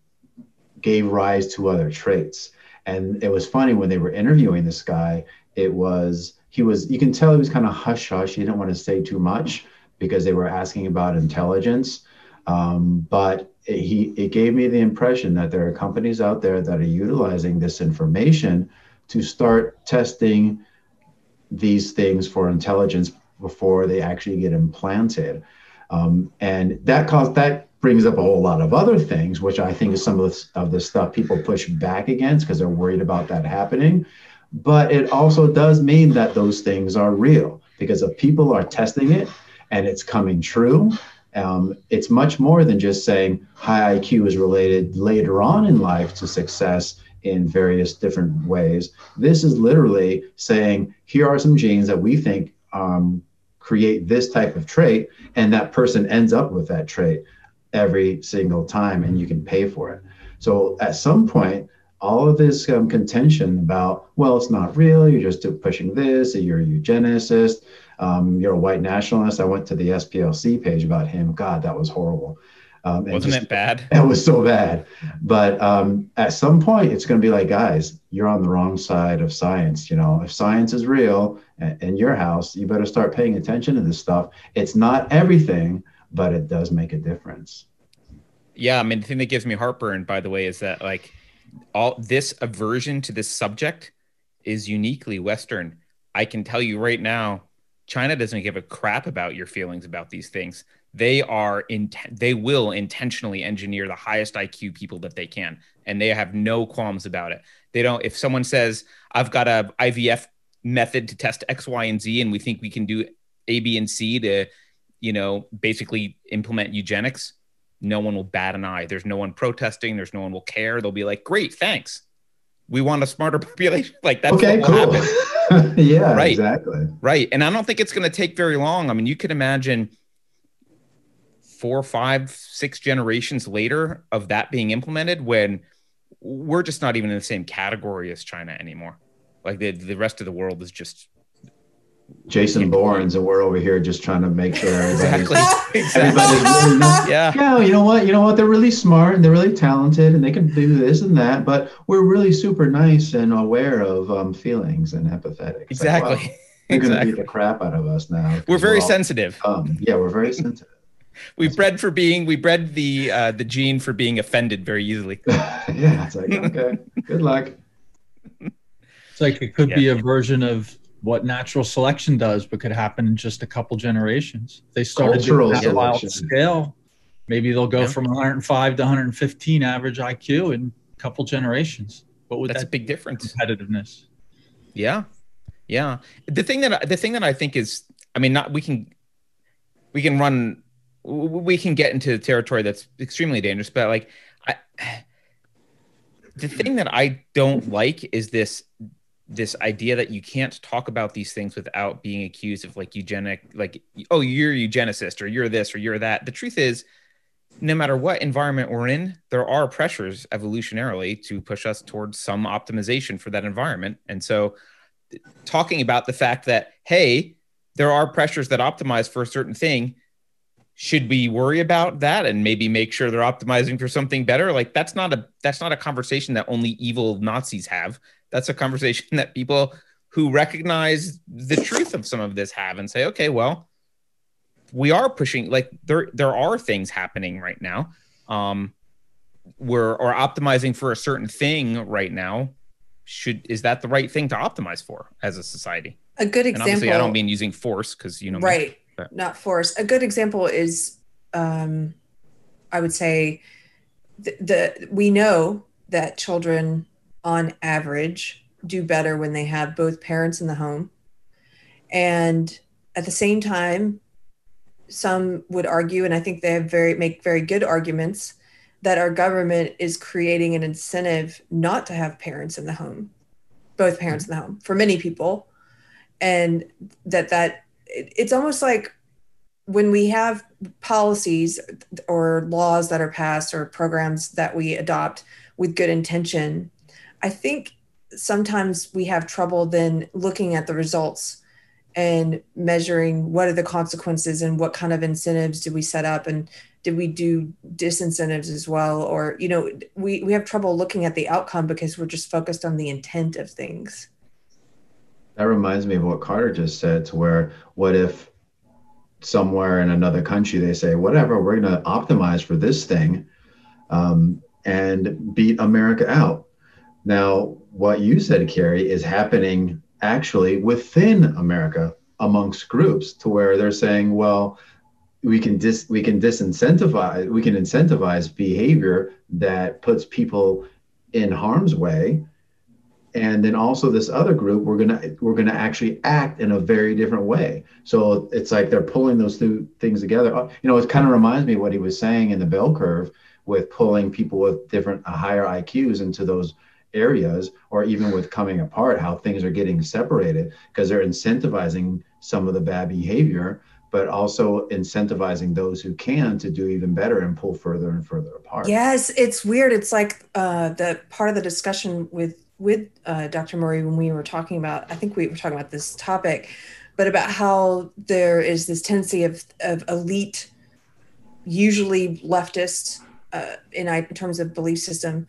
gave rise to other traits. And it was funny when they were interviewing this guy, it was, he was, you can tell he was kind of hush hush. He didn't want to say too much because they were asking about intelligence. Um, but it, he, it gave me the impression that there are companies out there that are utilizing this information to start testing these things for intelligence before they actually get implanted. Um, and that caused that brings up a whole lot of other things, which I think is some of the, of the stuff people push back against because they're worried about that happening. But it also does mean that those things are real because if people are testing it and it's coming true, um, it's much more than just saying high IQ is related later on in life to success in various different ways. This is literally saying here are some genes that we think um, create this type of trait, and that person ends up with that trait every single time, and you can pay for it. So at some point, all of this um, contention about, well, it's not real, you're just pushing this, you're a eugenicist, um, you're a white nationalist. I went to the SPLC page about him. God, that was horrible. Um, Wasn't just, it bad? It was so bad. But um, at some point, it's going to be like, guys, you're on the wrong side of science. You know, if science is real in your house, you better start paying attention to this stuff. It's not everything, but it does make a difference. Yeah, I mean, the thing that gives me heartburn, by the way, is that like all this aversion to this subject is uniquely Western. I can tell you right now, China doesn't give a crap about your feelings about these things. They are in they will intentionally engineer the highest IQ people that they can and they have no qualms about it. They don't if someone says I've got a IVF method to test X, Y, and Z and we think we can do A, B, and C to, you know, basically implement eugenics, no one will bat an eye. There's no one protesting, there's no one will care. They'll be like, "Great, thanks." We want a smarter population. Like that's okay, cool. yeah, right. Exactly. Right. And I don't think it's going to take very long. I mean, you could imagine four, five, six generations later of that being implemented when we're just not even in the same category as China anymore. Like the, the rest of the world is just Jason Bourne's and we're over here just trying to make sure everybody's, exactly. everybody's really not, yeah. yeah, you know what, you know what, they're really smart and they're really talented and they can do this and that, but we're really super nice and aware of um, feelings and empathetic. Exactly. Like, they're exactly. going to beat the crap out of us now. We're very we're all, sensitive. Um, yeah, we're very sensitive. We bred for being we bred the uh, the gene for being offended very easily. yeah, it's like okay, good luck. It's like it could yeah. be a version of what natural selection does, but could happen in just a couple generations. They started Cultural at a wild scale. Maybe they'll go yeah. from 105 to 115 average IQ in a couple generations. But would That's that a big difference? Competitiveness. Yeah, yeah. The thing that the thing that I think is, I mean, not we can we can run we can get into the territory that's extremely dangerous, but like I, the thing that I don't like is this this idea that you can't talk about these things without being accused of like eugenic like oh you're eugenicist or you're this or you're that. The truth is no matter what environment we're in there are pressures evolutionarily to push us towards some optimization for that environment. And so talking about the fact that hey there are pressures that optimize for a certain thing should we worry about that and maybe make sure they're optimizing for something better? Like that's not a that's not a conversation that only evil nazis have. That's a conversation that people who recognize the truth of some of this have and say okay well we are pushing like there there are things happening right now. Um we're or optimizing for a certain thing right now. Should is that the right thing to optimize for as a society? A good example obviously i don't mean using force because you know right not force. A good example is, um, I would say, the, the we know that children, on average, do better when they have both parents in the home, and at the same time, some would argue, and I think they have very make very good arguments that our government is creating an incentive not to have parents in the home, both parents in the home for many people, and that that it's almost like when we have policies or laws that are passed or programs that we adopt with good intention, I think sometimes we have trouble then looking at the results and measuring what are the consequences and what kind of incentives did we set up and did we do disincentives as well? Or you know we, we have trouble looking at the outcome because we're just focused on the intent of things that reminds me of what Carter just said to where what if somewhere in another country they say, whatever, we're going to optimize for this thing um, and beat America out. Now, what you said, Keri, is happening actually within America amongst groups to where they're saying, well, we can dis we can disincentivize we can incentivize behavior that puts people in harm's way and then also this other group we're gonna we're gonna actually act in a very different way so it's like they're pulling those two things together uh, you know it kind of reminds me of what he was saying in the bell curve with pulling people with different uh, higher iqs into those areas or even with coming apart how things are getting separated because they're incentivizing some of the bad behavior but also incentivizing those who can to do even better and pull further and further apart. Yes, it's weird. It's like uh, the part of the discussion with with uh, Dr. Murray when we were talking about, I think we were talking about this topic, but about how there is this tendency of, of elite, usually leftist uh, in, in terms of belief system,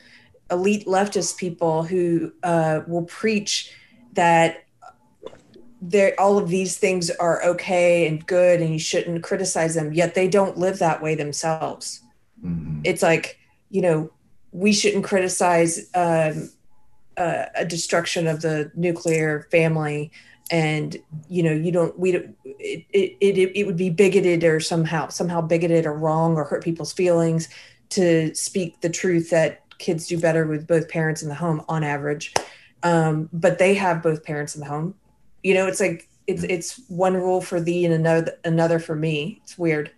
elite leftist people who uh, will preach that there all of these things are okay and good and you shouldn't criticize them yet they don't live that way themselves mm-hmm. it's like you know we shouldn't criticize um, uh, a destruction of the nuclear family. And you know you don't we don't it, it, it, it would be bigoted or somehow somehow bigoted or wrong or hurt people's feelings to speak the truth that kids do better with both parents in the home on average. Um, but they have both parents in the home. You know it's like it's it's one rule for thee and another another for me. It's weird.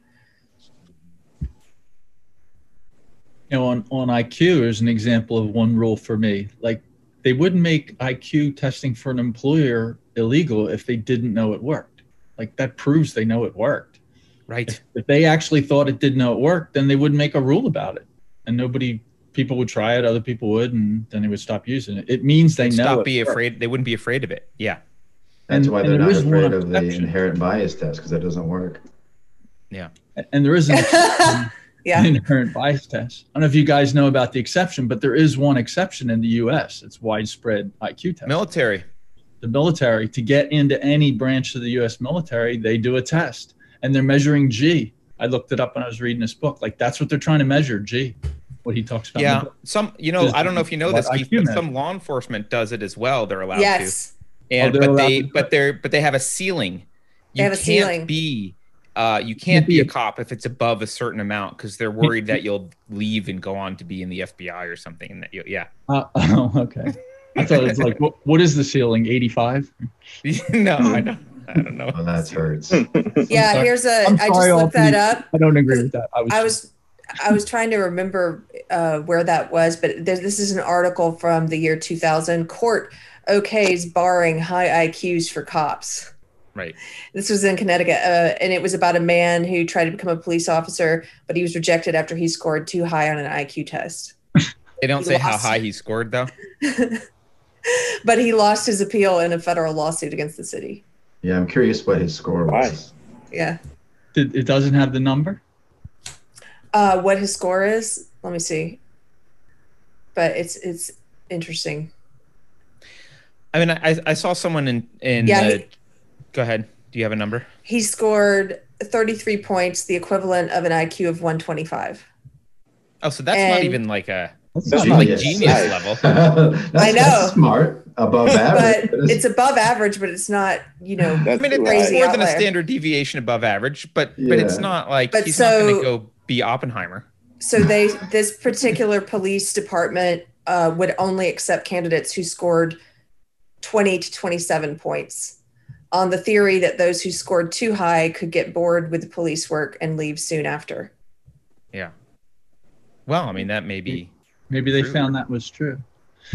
You know on on iq is an example of one rule for me. Like they wouldn't make IQ testing for an employer illegal if they didn't know it worked. Like that proves they know it worked. Right. If, if, they actually thought it didn't know it worked, then they wouldn't make a rule about it. And nobody people would try it, other people would, and then they would stop using it. It means they They'd know stop be afraid they wouldn't be afraid of it. Yeah. That's and, why they're not afraid of the inherent bias test because that doesn't work. Yeah. And there is an yeah. inherent bias test. I don't know if you guys know about the exception, but there is one exception in the U.S. It's widespread IQ test. Military. The military to get into any branch of the U.S. military, they do a test, and they're measuring G. I looked it up when I was reading this book. Like that's what they're trying to measure, G. What he talks about. Yeah, some you know I don't know if you know this, Keith, but some law enforcement does it as well. They're allowed yes. to. And oh, but they to but they're but they have a ceiling. You they have a can't ceiling. be uh, you can't be a cop if it's above a certain amount because they're worried that you'll leave and go on to be in the FBI or something. And that you, yeah. Uh, oh, okay. I thought it's like, what, what is the ceiling? 85? no, I don't. I don't know. Oh, that hurts. yeah, here's a. I just looked that up. I don't agree with that. I was. I was, I was trying to remember uh, where that was, but this is an article from the year 2000. Court okays barring high IQs for cops. Right. This was in Connecticut, uh, and it was about a man who tried to become a police officer, but he was rejected after he scored too high on an IQ test. They don't he say lost. how high he scored, though. but he lost his appeal in a federal lawsuit against the city. Yeah, I'm curious what his score was. Yeah. It doesn't have the number. Uh, what his score is? Let me see. But it's it's interesting. I mean, I I saw someone in in. Yeah. he, go ahead. Do you have a number? He scored 33 points, the equivalent of an IQ of 125. Oh, so that's and not even like a that's not like genius level. I know. smart, above average. but it's above average, but it's not, you know, I mean, it's more than a standard deviation above average, but yeah. but it's not like but he's so, not going to go be Oppenheimer. So they this particular police department uh, would only accept candidates who scored 20 to 27 points on the theory that those who scored too high could get bored with the police work and leave soon after. Yeah. Well, I mean, that may be Maybe they true. found that was true.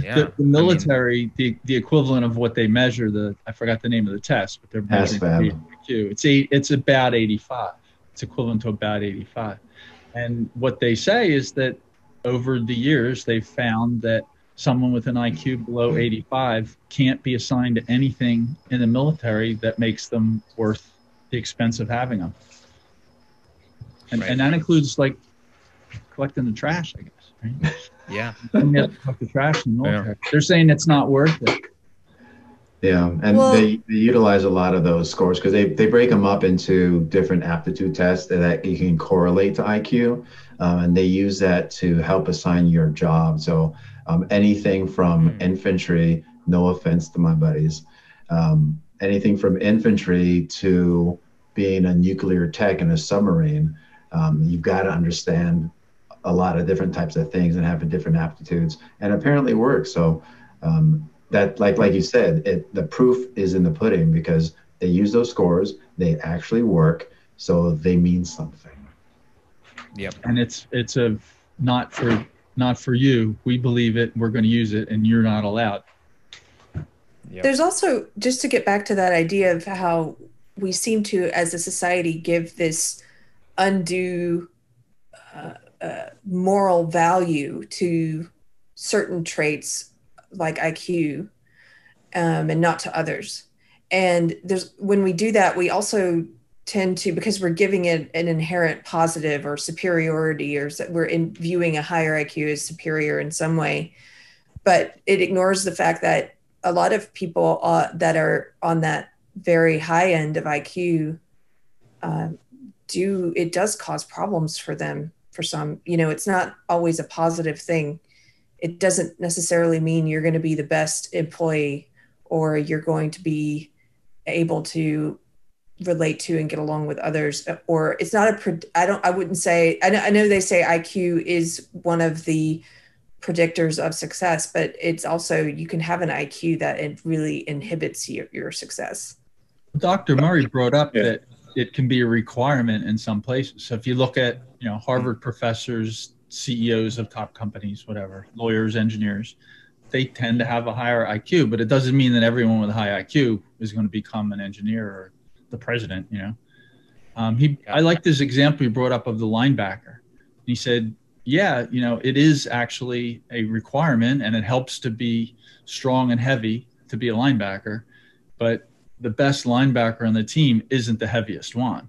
Yeah. The, the military, I mean, the, the equivalent of what they measure, the I forgot the name of the test, but they're measuring IQ. It's eight, it's about 85. It's equivalent to about 85. And what they say is that over the years, they've found that someone with an IQ below 85 can't be assigned to anything in the military that makes them worth the expense of having them. And, right. and that includes like collecting the trash, I guess. Right? Yeah. the trash in the military. Yeah. They're saying it's not worth it. Yeah, and well, they, they utilize a lot of those scores because they, they break them up into different aptitude tests that you can correlate to IQ, um, and they use that to help assign your job. So um, anything from mm-hmm. infantry, no offense to my buddies, um, anything from infantry to being a nuclear tech in a submarine, um, you've got to understand a lot of different types of things and having different aptitudes and apparently works. So um, that like like you said it the proof is in the pudding because they use those scores they actually work so they mean something. Yep. And it's it's a not for not for you we believe it we're going to use it and you're not allowed yep. there's also just to get back to that idea of how we seem to as a society give this undue uh, uh, moral value to certain traits like IQ um, and not to others. And there's when we do that, we also tend to because we're giving it an inherent positive or superiority, or we're in viewing a higher IQ as superior in some way, but it ignores the fact that a lot of people uh, that are on that very high end of IQ uh, do it does cause problems for them for some you know it's not always a positive thing. It doesn't necessarily mean you're going to be the best employee or you're going to be able to relate to and get along with others or it's not a i don't i wouldn't say I know, I know they say iq is one of the predictors of success but it's also you can have an iq that it really inhibits your, your success dr murray brought up yeah. that it can be a requirement in some places so if you look at you know Harvard professors, CEOs of top companies, whatever, lawyers, engineers, they tend to have a higher IQ, but it doesn't mean that everyone with a high IQ is going to become an engineer or the president. You know, um, he I like this example he brought up of the linebacker. He said, "Yeah, you know, it is actually a requirement, and it helps to be strong and heavy to be a linebacker, but." The best linebacker on the team isn't the heaviest one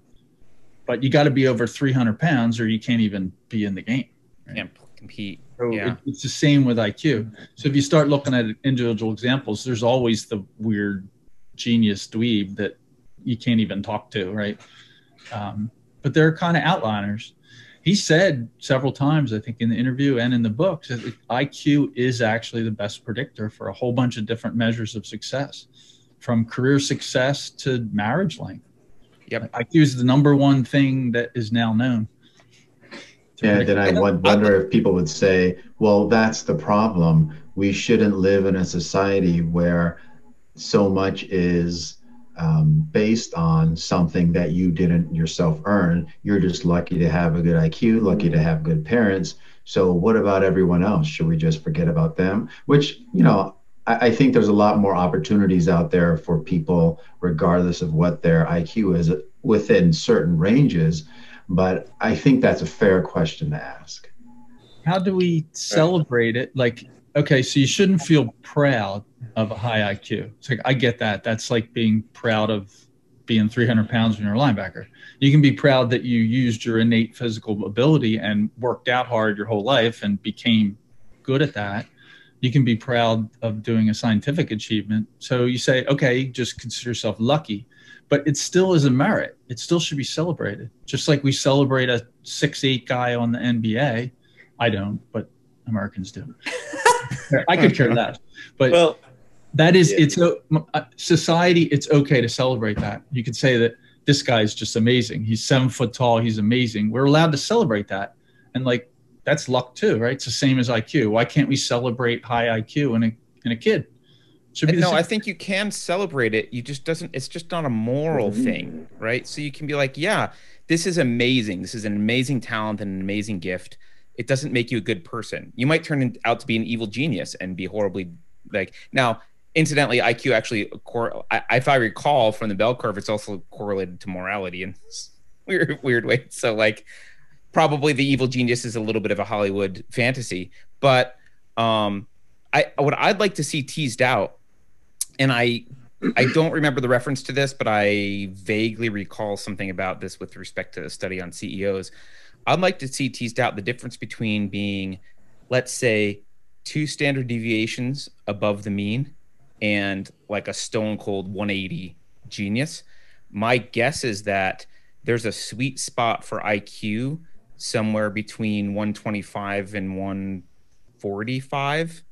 but you got to be over 300 pounds or you can't even be in the game. Right? Can't compete. So yeah. It, it's the same with IQ. So if you start looking at individual examples, there's always the weird genius dweeb that you can't even talk to, right? Um, but they're kind of outliners. He said several times, I think in the interview and in the book, that IQ is actually the best predictor for a whole bunch of different measures of success, from career success to marriage length. Yep. IQ is the number one thing that is now known. Yeah, then I wonder if people would say, well, that's the problem. We shouldn't live in a society where so much is um, based on something that you didn't yourself earn. You're just lucky to have a good IQ, lucky to have good parents. So, what about everyone else? Should we just forget about them? Which, you know, I, I think there's a lot more opportunities out there for people, regardless of what their IQ is, within certain ranges. But I think that's a fair question to ask. How do we celebrate it? Like, okay, so you shouldn't feel proud of a high IQ. It's like I get that. That's like being proud of being 300 pounds when you're a linebacker. You can be proud that you used your innate physical ability and worked out hard your whole life and became good at that. You can be proud of doing a scientific achievement. So you say, okay, just consider yourself lucky, but it still is a merit. It still should be celebrated. Just like we celebrate a six eight guy on the NBA. I don't, but Americans do. I could care less. But well, that is, yeah. it's a uh, society. It's okay to celebrate that. You could say that this guy is just amazing. He's seven foot tall. He's amazing. We're allowed to celebrate that, and like that's luck too, right? It's the same as IQ. Why can't we celebrate high IQ in a in a kid? Should be no, same. I think you can celebrate it. You just doesn't. It's just not a moral mm-hmm. thing, right? So you can be like, yeah, this is amazing. This is an amazing talent and an amazing gift. It doesn't make you a good person. You might turn out to be an evil genius and be horribly like now incidentally, IQ actually, if I recall from the bell curve, it's also correlated to morality in weird, weird way. So, like, probably the evil genius is a little bit of a Hollywood fantasy, but um, I what I'd like to see teased out, and I I don't remember the reference to this, but I vaguely recall something about this with respect to the study on CEOs. I'd like to see teased out the difference between being, let's say, two standard deviations above the mean and like a stone cold 180 genius. My guess is that there's a sweet spot for IQ somewhere between 125 and 145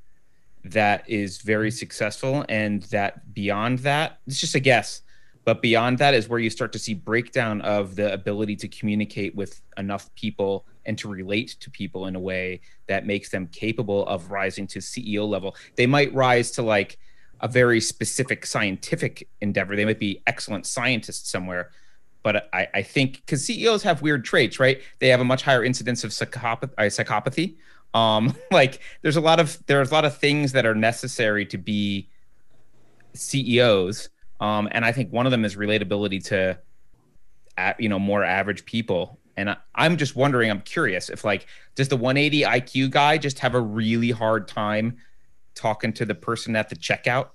that is very successful and that beyond that it's just a guess but beyond that is where you start to see breakdown of the ability to communicate with enough people and to relate to people in a way that makes them capable of rising to ceo level they might rise to like a very specific scientific endeavor. They might be excellent scientists somewhere, but I, I think because CEOs have weird traits, right? They have a much higher incidence of uh, psychopathy. Um, like there's a lot of there's a lot of things that are necessary to be CEOs, um, and I think one of them is relatability to, you know, more average people. And I, I'm just wondering, I'm curious if like, does the 180 IQ guy just have a really hard time talking to the person at the checkout.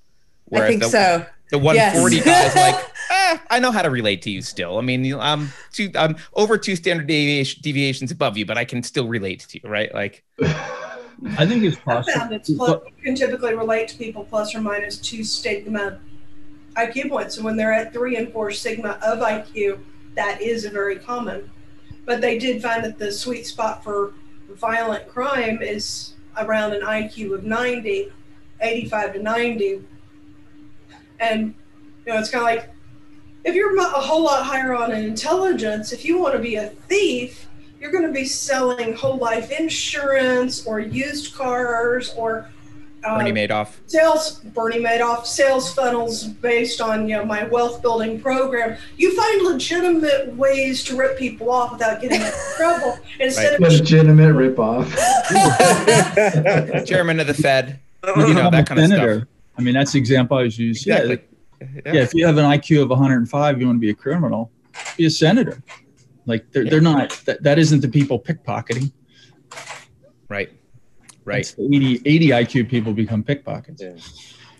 I think the, so. The 140 yes. guy's like, eh, I know how to relate to you still. I mean, I'm two, I'm over two standard deviation, deviations above you, but I can still relate to you, right? Like, I think it's possible. I it's plus, you can typically relate to people plus or minus two sigma IQ points. And when they're at three and four sigma of IQ, that is a very common. But they did find that the sweet spot for violent crime is around an IQ of 90, 85 to 90. And, you know, it's kind of like if you're a whole lot higher on an intelligence, if you want to be a thief, you're going to be selling whole life insurance or used cars or uh, Bernie Madoff. Sales, Bernie Madoff, sales funnels based on you know my wealth building program. You find legitimate ways to rip people off without getting in trouble instead right. of legitimate rip off. Chairman of the Fed, you know that kind of stuff. I mean, that's the example I was using. Exactly. Yeah, yeah. yeah, if you have an IQ of 105, you want to be a criminal, be a senator. Like they're, yeah. they're not. That, that isn't the people pickpocketing. Right. Right. 80, 80 IQ people become pickpockets. Yeah.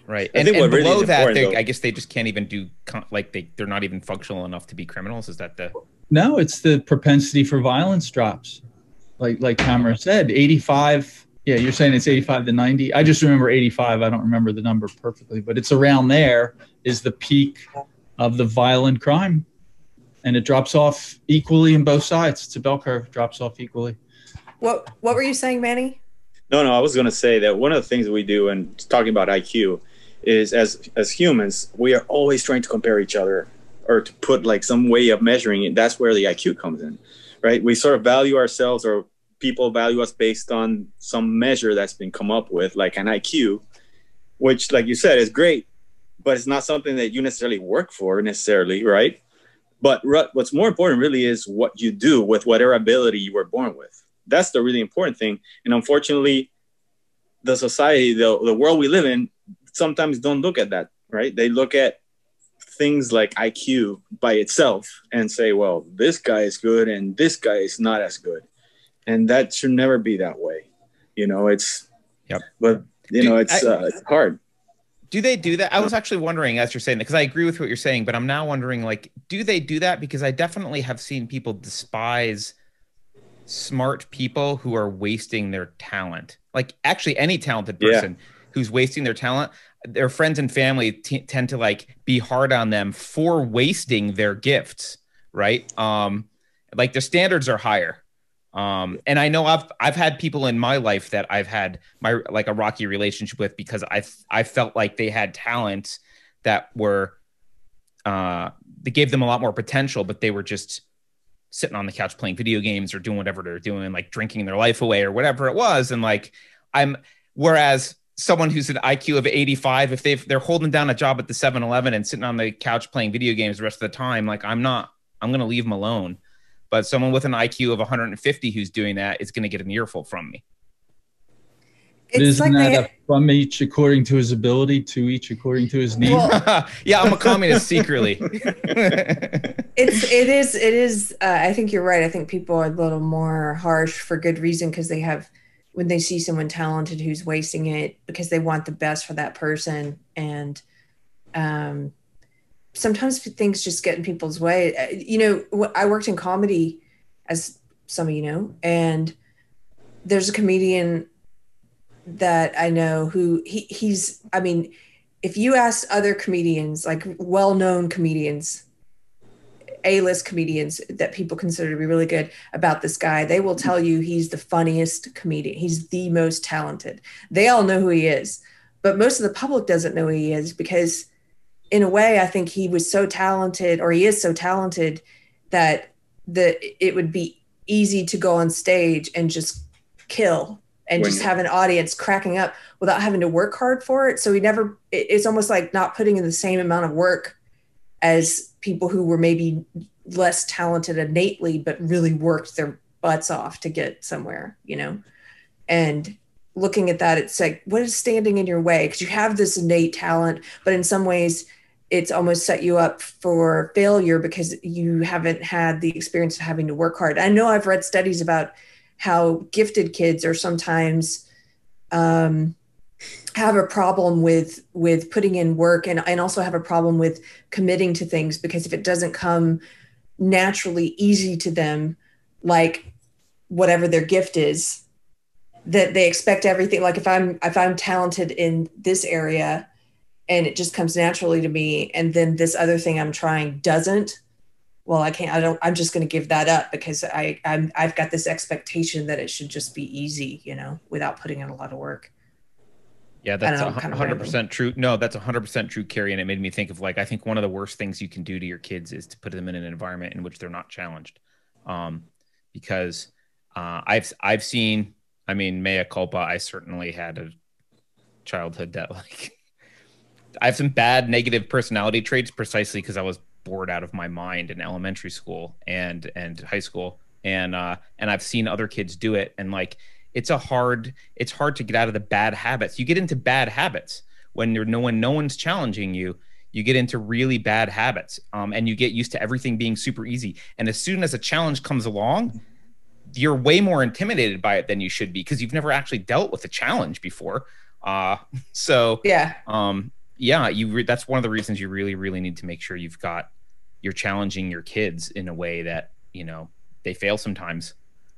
Right. And, and below that, I guess they just can't even do like they they're not even functional enough to be criminals. Is that the? No, it's the propensity for violence drops. Like like Tamara said, 85. Yeah, you're saying it's 85 to 90. I just remember 85. I don't remember the number perfectly, but it's around there is the peak of the violent crime, and it drops off equally in both sides. It's a bell curve, drops off equally. What What were you saying, Manny? No, no, I was going to say that one of the things we do, and talking about IQ, is as as humans, we are always trying to compare each other or to put like some way of measuring it. That's where the IQ comes in, right? We sort of value ourselves, or people value us based on some measure that's been come up with, like an IQ, which, like you said, is great, but it's not something that you necessarily work for necessarily, right? But what's more important really is what you do with whatever ability you were born with that's the really important thing. And unfortunately, the society, the, the world we live in, sometimes don't look at that, right? They look at things like IQ by itself and say, well, this guy is good and this guy is not as good. And that should never be that way. You know, it's, yep. but, you know, it's, I, uh, it's hard. do they do that? I was actually wondering as you're saying that because I agree with what you're saying, but I'm now wondering like, do they do that? Because I definitely have seen people despise smart people who are wasting their talent. Like actually any talented person yeah. who's wasting their talent, their friends and family t- tend to like be hard on them for wasting their gifts, right? Um like the standards are higher um, and I know I've I've had people in my life that I've had my like a rocky relationship with because I I felt like they had talents that were uh they gave them a lot more potential, but they were just sitting on the couch playing video games or doing whatever they're doing, like drinking their life away or whatever it was. And like I'm whereas someone who's an IQ of 85, if they've they're holding down a job at the 7-Eleven and sitting on the couch playing video games the rest of the time, like I'm not, I'm gonna leave them alone. But someone with an IQ of 150 who's doing that is going to get an earful from me. It's Isn't like that they, from each according to his ability, to each according to his need? Well, yeah, I'm a communist secretly. it's it is it is. Uh, I think you're right. I think people are a little more harsh for good reason because they have when they see someone talented who's wasting it because they want the best for that person and um sometimes things just get in people's way. Uh, you know, I worked in comedy, as some of you know, and there's a comedian that I know who he, he's. I mean, if you ask other comedians, like well-known comedians, A-list comedians that people consider to be really good about this guy, they will tell you he's the funniest comedian. He's the most talented. They all know who he is, but most of the public doesn't know who he is because in a way, I think he was so talented, or he is so talented, that the it would be easy to go on stage and just kill and when, just have an audience cracking up without having to work hard for it. So we never. It's almost like not putting in the same amount of work as people who were maybe less talented innately, but really worked their butts off to get somewhere. You know, and looking at that, it's like, what is standing in your way? Because you have this innate talent, but in some ways, it's almost set you up for failure because you haven't had the experience of having to work hard. I know I've read studies about how gifted kids are sometimes um, have a problem with with putting in work and, and also have a problem with committing to things because if it doesn't come naturally easy to them, like whatever their gift is, that they expect everything. Like if I'm if I'm talented in this area, and it just comes naturally to me and then this other thing i'm trying doesn't well i can't i don't i'm just going to give that up because i I'm, i've got this expectation that it should just be easy you know without putting in a lot of work. Yeah that's know, 100% true. No that's 100% true Keri and it made me think of like i think one of the worst things you can do to your kids is to put them in an environment in which they're not challenged. Um, because uh, i've i've seen i mean mea culpa i certainly had a childhood that like I have some bad negative personality traits precisely because I was bored out of my mind in elementary school and and high school and uh and I've seen other kids do it and like it's a hard it's hard to get out of the bad habits. You get into bad habits when there's no one no one's challenging you. You get into really bad habits um, and you get used to everything being super easy. And as soon as a challenge comes along, you're way more intimidated by it than you should be because you've never actually dealt with a challenge before. Uh, so yeah, um, yeah, you re- that's one of the reasons you really really need to make sure you've got you're challenging your kids in a way that you know they fail sometimes,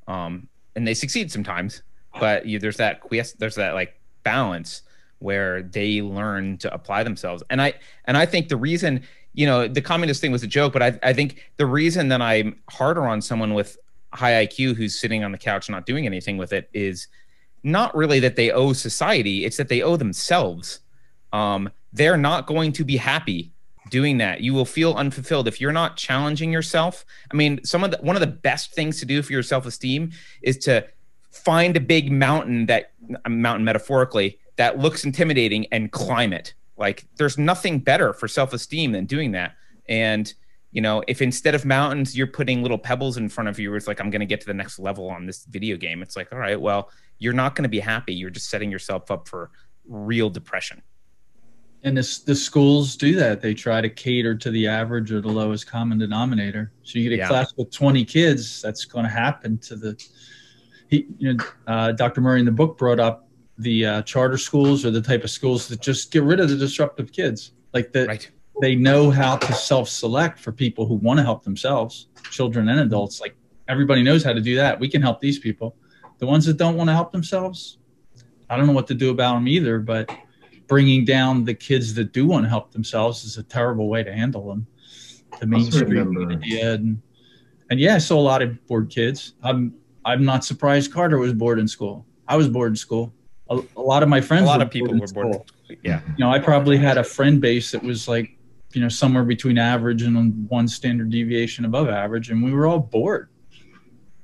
um, and they succeed sometimes, but you, there's that there's that like balance where they learn to apply themselves. And I and I think the reason you know the communist thing was a joke, but I I think the reason that I'm harder on someone with high IQ who's sitting on the couch not doing anything with it is not really that they owe society; it's that they owe themselves. Um, they're not going to be happy doing that. You will feel unfulfilled if you're not challenging yourself. I mean, some of the one of the best things to do for your self-esteem is to find a big mountain that mountain metaphorically that looks intimidating and climb it. Like there's nothing better for self-esteem than doing that. And you know, if instead of mountains you're putting little pebbles in front of you, it's like I'm going to get to the next level on this video game. It's like, all right, well, you're not going to be happy. You're just setting yourself up for real depression and the, the schools do that they try to cater to the average or the lowest common denominator so you get a yeah. class with 20 kids that's going to happen to the he you know uh, dr murray in the book brought up the uh, charter schools or the type of schools that just get rid of the disruptive kids. Like that, right. they know how to self-select for people who want to help themselves, children and adults. Like everybody knows how to do that. We can help these people. The ones that don't want to help themselves, I don't know what to do about them either. But bringing down the kids that do want to help themselves is a terrible way to handle them. The mainstream media and, and yeah, I saw a lot of bored kids. I'm I'm not surprised Carter was bored in school. I was bored in school. A, a lot of my friends. A lot of people were bored. Yeah. You know, I probably had a friend base that was like, you know, somewhere between average and one standard deviation above average, and we were all bored.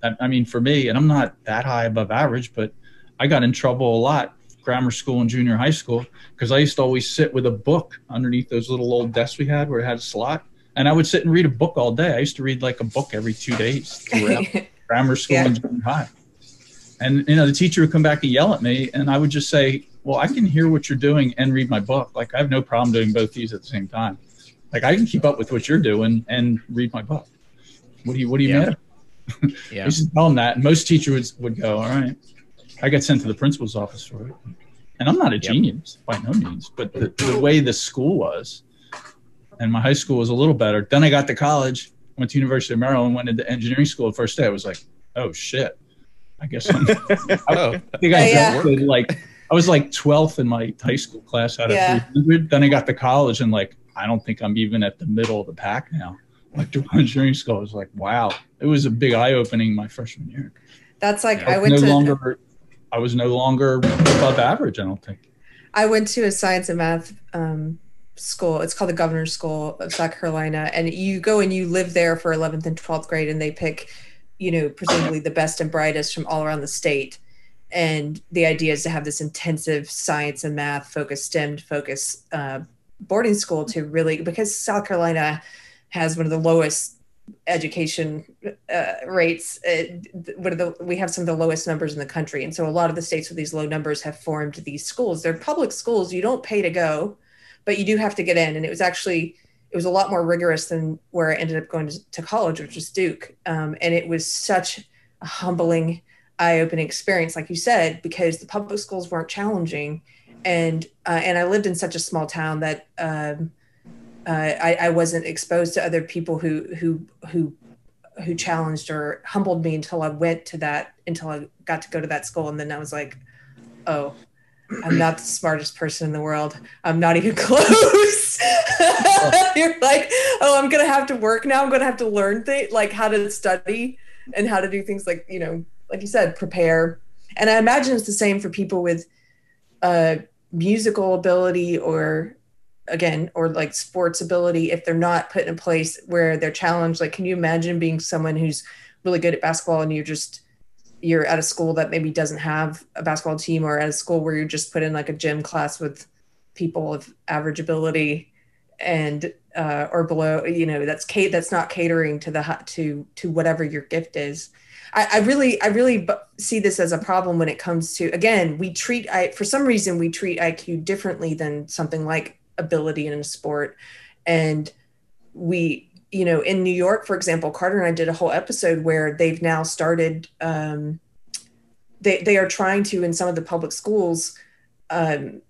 I, I mean, for me, and I'm not that high above average, but I got in trouble a lot grammar school and junior high school because I used to always sit with a book underneath those little old desks we had where it had a slot. And I would sit and read a book all day. I used to read like a book every two days grammar school yeah. and junior high. And you know, the teacher would come back and yell at me, and I would just say, "Well, I can hear what you're doing and read my book. Like I have no problem doing both these at the same time. Like I can keep up with what you're doing and read my book. What do you What do you yeah. mean?" yeah. used to tell them that, and most teachers would, would go, "All right." I got sent to the principal's office for it, and I'm not a yep. genius by no means, but the, the way the school was, and my high school was a little better. Then I got to college, went to University of Maryland, went into engineering school. The first day, I was like, "Oh shit." I guess I'm, oh. I think I yeah. like I was like 12th in my high school class out of yeah. 300. Then I got to college and like I don't think I'm even at the middle of the pack now. Electrical engineering school I was like, wow, it was a big eye opening my freshman year. That's like I, I went no to longer I was no longer above average. I don't think. I went to a science and math um, school. It's called the Governor's School of South Carolina, and you go and you live there for 11th and 12th grade, and they pick you know, presumably the best and brightest from all around the state. And the idea is to have this intensive science and math focused, STEM focused uh, boarding school to really, because South Carolina has one of the lowest education uh, rates. Uh, one of the, we have some of the lowest numbers in the country. And so a lot of the states with these low numbers have formed these schools. They're public schools. You don't pay to go, but you do have to get in. And it was actually, it was a lot more rigorous than where I ended up going to, to college, which was Duke. Um, and it was such a humbling, eye opening experience, like you said, because the public schools weren't challenging. And, uh, and I lived in such a small town that um, uh, I, I wasn't exposed to other people who, who, who, who challenged or humbled me until I went to that, until I got to go to that school. And then I was like, oh, I'm not the smartest person in the world. I'm not even close. You're like, oh, I'm gonna have to work now. I'm gonna have to learn things like how to study and how to do things like you know, like you said, prepare. And I imagine it's the same for people with uh, musical ability or again or like sports ability if they're not put in a place where they're challenged. Like, can you imagine being someone who's really good at basketball and you're just you're at a school that maybe doesn't have a basketball team or at a school where you're just put in like a gym class with people of average ability and uh, or below you know that's Kate that's not catering to the to to whatever your gift is I, I really i really see this as a problem when it comes to again we treat i for some reason we treat iq differently than something like ability in a sport and we you know, in New York, for example, Carter and I did a whole episode where they've now started. Um, they they are trying to in some of the public schools um,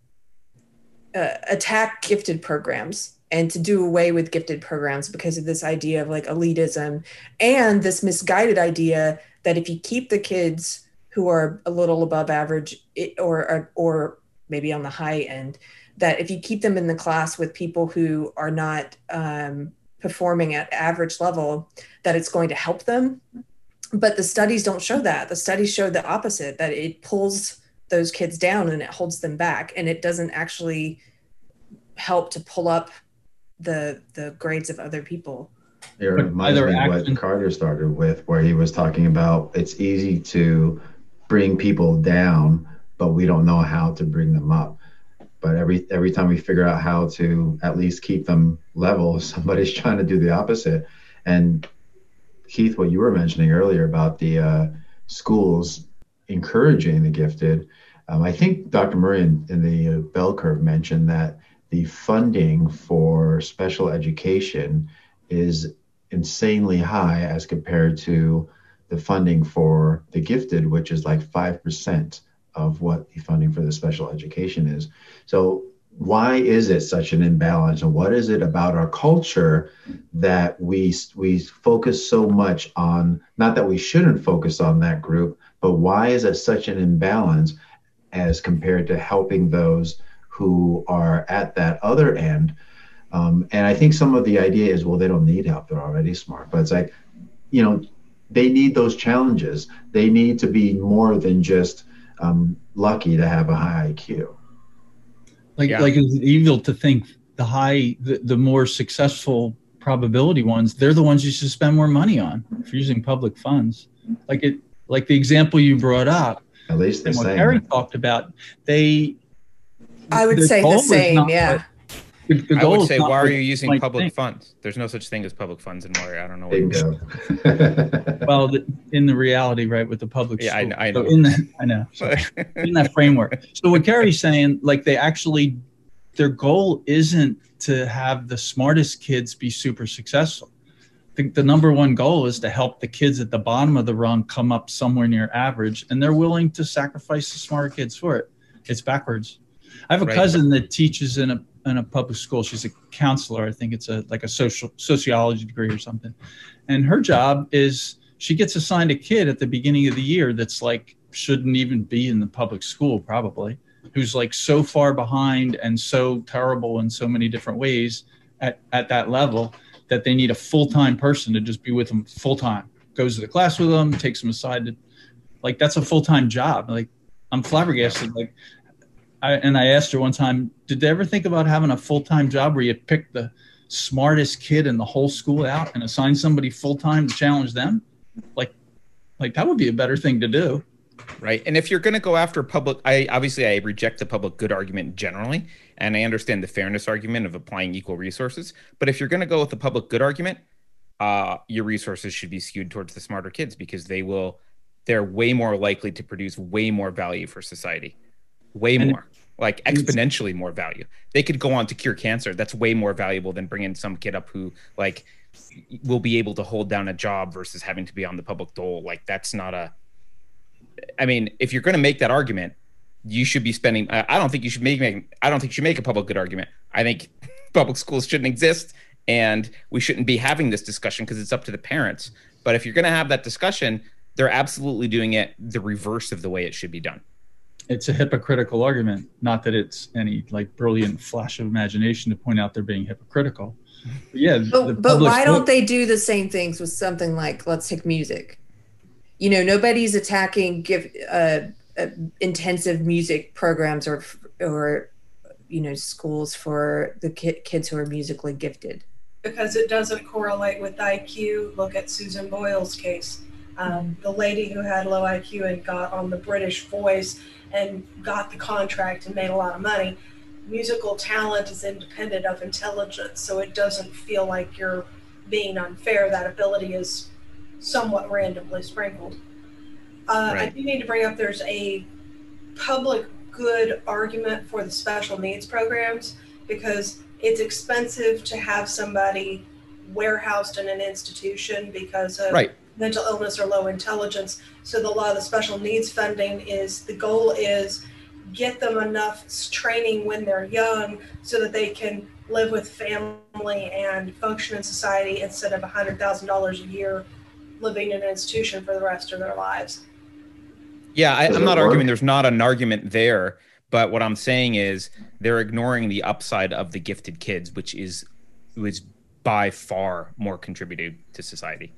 uh, attack gifted programs and to do away with gifted programs because of this idea of like elitism and this misguided idea that if you keep the kids who are a little above average or or, or maybe on the high end that if you keep them in the class with people who are not um, performing at average level that it's going to help them. But the studies don't show that. The studies show the opposite that it pulls those kids down and it holds them back and it doesn't actually help to pull up the the grades of other people. It reminds me what carter started with where he was talking about it's easy to bring people down but we don't know how to bring them up but every every time we figure out how to at least keep them level somebody's trying to do the opposite. And keith what you were mentioning earlier about the uh, schools encouraging the gifted um, i think dr murray in, in the uh, bell curve mentioned that the funding for special education is insanely high as compared to the funding for the gifted which is like 5% of what the funding for the special education is. So why is it such an imbalance and what is it about our culture that we we focus so much on not that we shouldn't focus on that group but why is it such an imbalance as compared to helping those who are at that other end um, and i think some of the idea is well they don't need help they're already smart but it's like you know they need those challenges they need to be more than just um, lucky to have a high iq like yeah. like it's evil to think the high the, the more successful probability ones they're the ones you should spend more money on if you're using public funds? Like it like the example you brought up at least and what Harry talked about they I would say the same yeah the, the I would say, why are you using public thing. funds? There's no such thing as public funds in Moray. I don't know. What Bingo. well, the, in the reality, right, with the public. Yeah, I, I, know. So in the, I know. So in that framework. So what Keri's saying, like they actually, their goal isn't to have the smartest kids be super successful. I think the number one goal is to help the kids at the bottom of the rung come up somewhere near average, and they're willing to sacrifice the smarter kids for it. It's backwards. I have a right. cousin that teaches in a in a public school. She's a counselor. I think it's a like a social sociology degree or something. And her job is she gets assigned a kid at the beginning of the year that's like shouldn't even be in the public school probably, who's like so far behind and so terrible in so many different ways at, at that level that they need a full-time person to just be with them full-time. Goes to the class with them, takes them aside to like that's a full-time job. Like I'm flabbergasted. Like I, and I asked her one time, did they ever think about having a full time job where you pick the smartest kid in the whole school out and assign somebody full time to challenge them? Like, like that would be a better thing to do. Right. And if you're going to go after public, I obviously I reject the public good argument generally, and I understand the fairness argument of applying equal resources. But if you're going to go with the public good argument, uh, your resources should be skewed towards the smarter kids because they will, they're way more likely to produce way more value for society, way and more like exponentially more value. They could go on to cure cancer. That's way more valuable than bringing some kid up who like will be able to hold down a job versus having to be on the public dole. Like that's not a. I mean, if you're going to make that argument, you should be spending. I don't think you should make. I don't think you should make a public good argument. I think public schools shouldn't exist, and we shouldn't be having this discussion because it's up to the parents. But if you're going to have that discussion, they're absolutely doing it the reverse of the way it should be done it's a hypocritical argument. Not that it's any like brilliant flash of imagination to point out they're being hypocritical. But yeah, but, but why don't they do the same things with something like let's take music? You know, nobody's attacking give uh, uh, intensive music programs or or you know schools for the ki- kids who are musically gifted because it doesn't correlate with IQ. Look at Susan Boyle's case. Um, the lady who had low IQ and got on the British Voice and got the contract and made a lot of money. Musical talent is independent of intelligence, so it doesn't feel like you're being unfair. That ability is somewhat randomly sprinkled. Uh, right. I do need to bring up there's a public good argument for the special needs programs because it's expensive to have somebody warehoused in an institution because of right mental illness or low intelligence. So the law of the special needs funding is the goal is get them enough training when they're young so that they can live with family and function in society instead of $100,000 a year living in an institution for the rest of their lives. Yeah, I, am not arguing there's not an argument there, but what I'm saying is they're ignoring the upside of the gifted kids, which is was by far more contributed to society.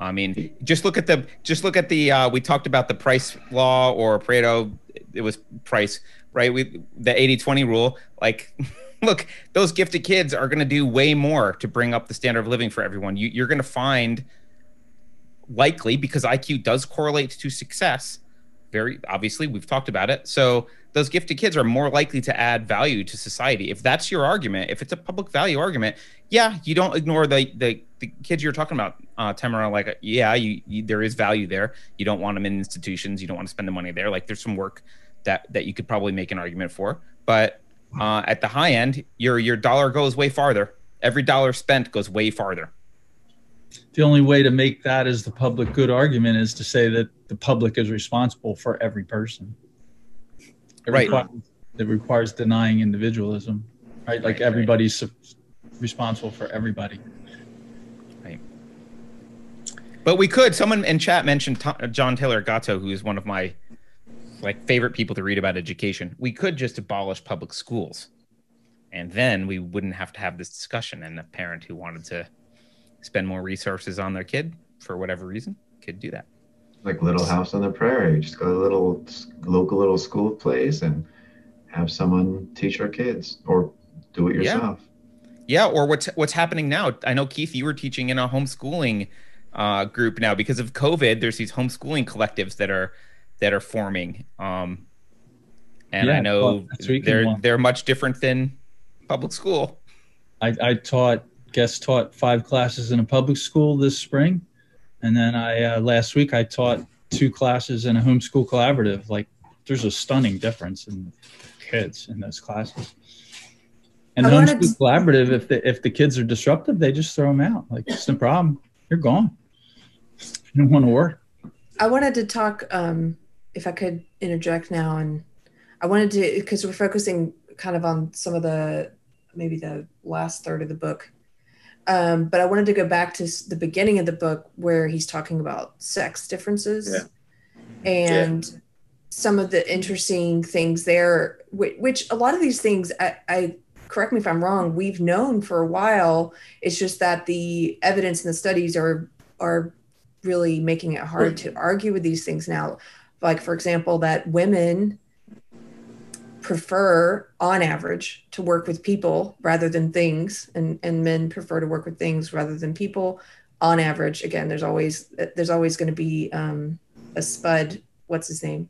I mean, just look at the just look at the uh, we talked about the price law or Pareto. It was price, right? We the 80-20 rule. Like, look, those gifted kids are going to do way more to bring up the standard of living for everyone. You, you're going to find likely because IQ does correlate to success. Very obviously, we've talked about it. So those gifted kids are more likely to add value to society. If that's your argument, if it's a public value argument, yeah, you don't ignore the the, the kids you're talking about, uh, Tamara. Like, yeah, you, you, there is value there. You don't want them in institutions. You don't want to spend the money there. Like, there's some work that that you could probably make an argument for. But uh, at the high end, your your dollar goes way farther. Every dollar spent goes way farther. The only way to make that as the public good argument is to say that the public is responsible for every person. It right. Requires, it requires denying individualism, right? Like everybody's responsible for everybody. But we could. Someone in chat mentioned uh, John Taylor Gatto, who is one of my like favorite people to read about education. We could just abolish public schools, and then we wouldn't have to have this discussion. And a parent who wanted to spend more resources on their kid for whatever reason could do that. Like Little House on the Prairie, just go to a little local little school place and have someone teach our kids, or do it yourself. Yeah, yeah or what's what's happening now? I know Keith, you were teaching in a homeschooling uh, group now because of COVID. There's these homeschooling collectives that are that are forming. Um, and yeah, I know well, they're they're much different than public school. I, I taught guest taught five classes in a public school this spring, and then I uh, last week I taught two classes in a homeschool collaborative. Like, there's a stunning difference in kids in those classes. And the homeschool to... collaborative, if the if the kids are disruptive, they just throw them out. Like, it's no problem. You're gone. You don't want to work. I wanted to talk um, if I could interject now, and I wanted to because we're focusing kind of on some of the maybe the last third of the book, um, but I wanted to go back to the beginning of the book where he's talking about sex differences yeah. and yeah. some of the interesting things there, which, which, a lot of these things I, I correct me if I'm wrong, we've known for a while. It's just that the evidence and the studies are are really making it hard to argue with these things now. Like for example that women prefer on average to work with people rather than things and and men prefer to work with things rather than people. On average again there's always there's always going to be um, a spud what's his name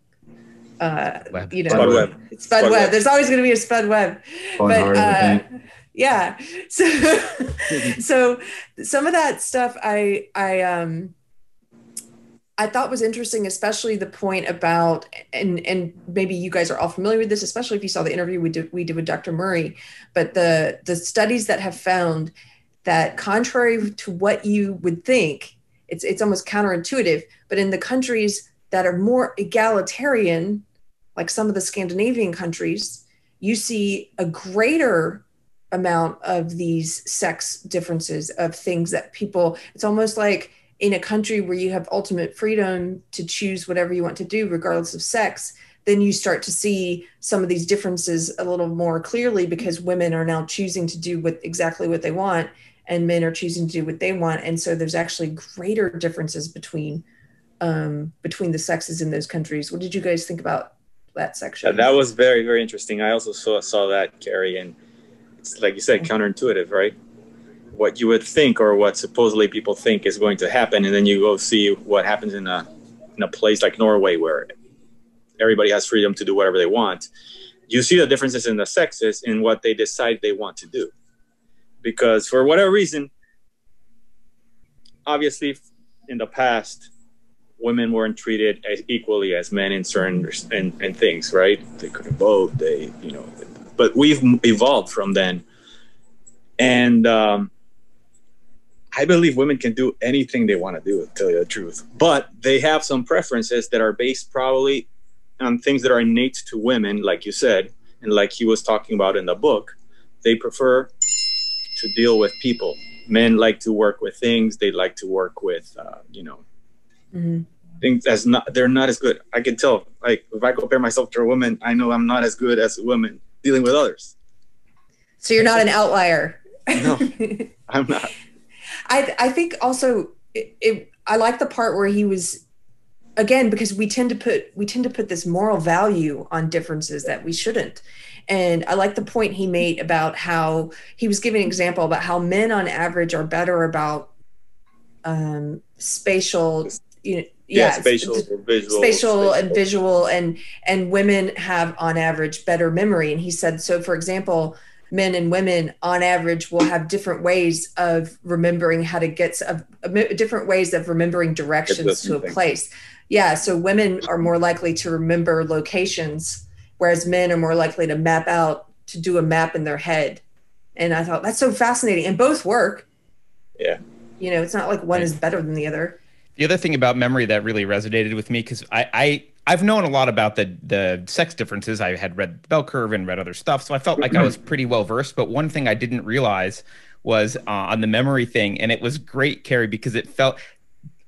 uh, Webb. you know Spud Webb spud, Spud Webb. Webb. there's always going to be a Spud Webb but uh, yeah so so some of that stuff i i um I thought was interesting, especially the point about, and and maybe you guys are all familiar with this, especially if you saw the interview we did we did with Dr. Murray, but the the studies that have found that contrary to what you would think, it's it's almost counterintuitive, but in the countries that are more egalitarian, like some of the Scandinavian countries, you see a greater amount of these sex differences of things that people. It's almost like in a country where you have ultimate freedom to choose whatever you want to do, regardless of sex, then you start to see some of these differences a little more clearly because women are now choosing to do what exactly what they want and men are choosing to do what they want and so there's actually greater differences between um, between the sexes in those countries what did you guys think about that section. That was very very interesting. I also saw, saw that Keri and it's like you said counterintuitive right? What you would think or what supposedly people think is going to happen, and then you go see what happens in a in a place like Norway where everybody has freedom to do whatever they want. You see the differences in the sexes in what they decide they want to do, because for whatever reason, obviously, in the past, women weren't treated as equally as men in certain and, and things, right? They couldn't vote. They, you know, but we've evolved from then, and um, I believe women can do anything they want to do, to tell you the truth. But they have some preferences that are based probably on things that are innate to women, like you said, and like he was talking about in the book. They prefer to deal with people. Men like to work with things. They like to work with, uh, you know, mm-hmm. things that's not. They're not as good. I can tell. Like if I compare myself to a woman, I know I'm not as good as a woman dealing with others. So you're not an outlier. no, I'm not. I I think also it, it, I like the part where he was again because we tend to put we tend to put this moral value on differences that we shouldn't. And I like the point he made about how he was giving an example about how men on average are better about um, spatial you know, yeah, yeah spatial visual spatial and visual and and women have on average better memory. And he said so for example men and women on average will have different ways of remembering how to get of, different ways of remembering directions to a place. Yeah so women are more likely to remember locations whereas men are more likely to map out to do a map in their head. And i thought that's so fascinating. And both work. Yeah. You know it's not like one is better than the other the other thing about memory that really resonated with me because I, I I've known a lot about the the sex differences. I had read the bell curve and read other stuff, so I felt like I was pretty well versed. But one thing I didn't realize was uh, on the memory thing, and it was great, Keri, because it felt.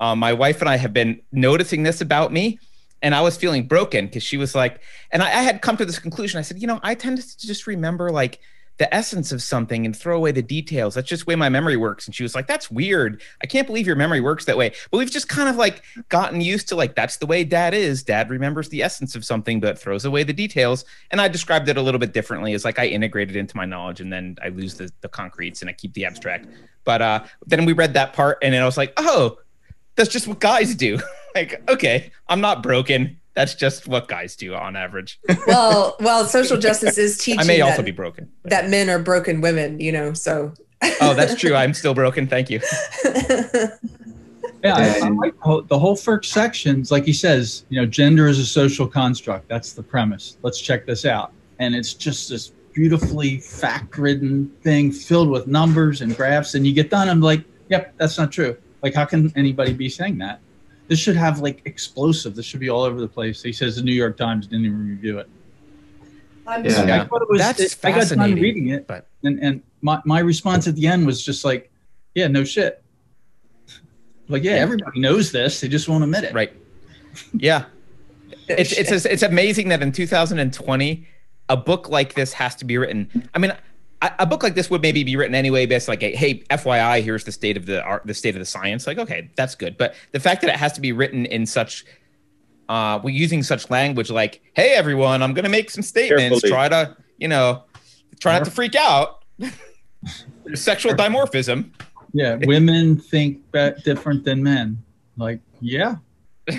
Uh, my wife and I have been noticing this about me, and I was feeling broken because she was like, and I, I had come to this conclusion. I said, you know, I tend to just remember like the essence of something and throw away the details. That's just the way my memory works. And she was like, That's weird. I can't believe your memory works that way. But we've just kind of like gotten used to like, that's the way dad is. Dad remembers the essence of something, but throws away the details. And I described it a little bit differently as like I integrate it into my knowledge and then I lose the, the concretes and I keep the abstract. But uh, then we read that part and then I was like, Oh, that's just what guys do. like, okay, I'm not broken that's just what guys do on average. well, well, social justice is teaching. I may that, also be broken. But. That men are broken women, you know. So. oh, that's true. I'm still broken. Thank you. yeah, I, I like the whole first sections. Like he says, you know, gender is a social construct. That's the premise. Let's check this out, and it's just this beautifully fact-ridden thing filled with numbers and graphs. And you get done, I'm like, yep, that's not true. Like, how can anybody be saying that? This should have like explosive. This should be all over the place. He says the New York Times didn't even review it. I'm yeah, yeah. it was, that's it, I got done reading it, but and and my, my response at the end was just like, yeah, no shit. Like, yeah, everybody knows this. They just won't admit it. Right. Yeah. it's it's it's amazing that in 2020, a book like this has to be written. I mean, a book like this would maybe be written anyway, based like, a, hey, FYI, here's the state of the art, the state of the science. Like, okay, that's good. But the fact that it has to be written in such, uh, we're using such language like, hey, everyone, I'm going to make some statements. Carefully. Try to, you know, try not to freak out. sexual dimorphism. Yeah, women think that different than men. Like, yeah,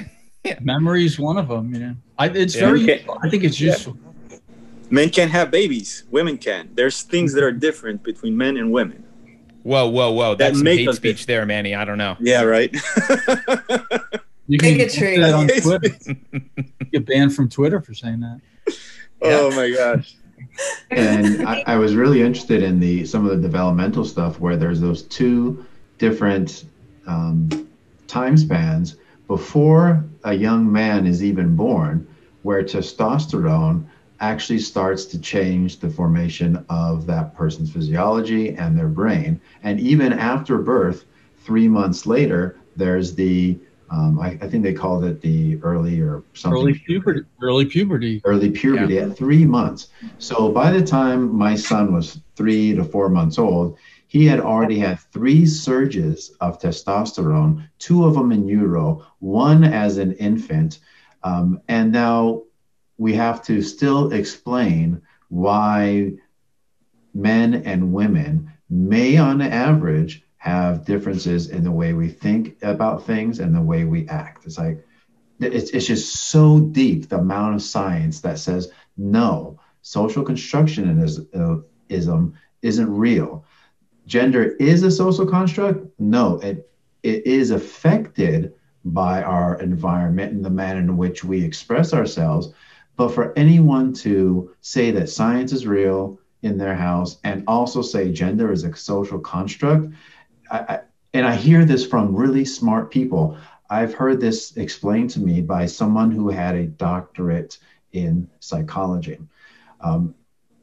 yeah. memory's one of them. You know, I, it's yeah. very. I think it's useful. Yeah men can't have babies. Women can. There's things that are different between men and women. Whoa whoa whoa. That's that hate speech different. there manny. I don't know. Yeah right. You can get that on twitter. get banned from twitter for saying that. Oh yeah. my gosh. And I, I, was really interested in the some of the developmental stuff where there's those two different um, time spans before a young man is even born where testosterone actually starts to change the formation of that person's physiology and their brain. And even after birth, three months later, there's the um, I, I, think they called it the early or something. Early puberty. Early puberty. Early puberty yeah. at three months. So by the time my son was three to four months old, he had already had three surges of testosterone, two of them in utero, one as an infant. Um, and now we have to still explain why men and women may, on average, have differences in the way we think about things and the way we act. It's like, it's, it's just so deep the amount of science that says no, social constructionism isn't real. Gender is a social construct. No, it, it is affected by our environment and the manner in which we express ourselves. But for anyone to say that science is real in their house and also say gender is a social construct, I, I, and I hear this from really smart people. I've heard this explained to me by someone who had a doctorate in psychology um,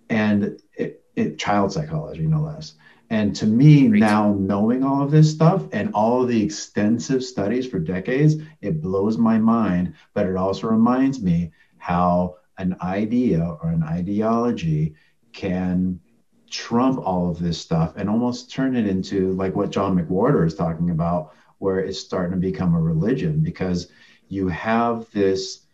and it, it, child psychology, no less. And to me, Great. now knowing all of this stuff and all of the extensive studies for decades, it blows my mind. But it also reminds me how an idea or an ideology can trump all of this stuff and almost turn it into like what John McWhorter is talking about, where it's starting to become a religion because you have this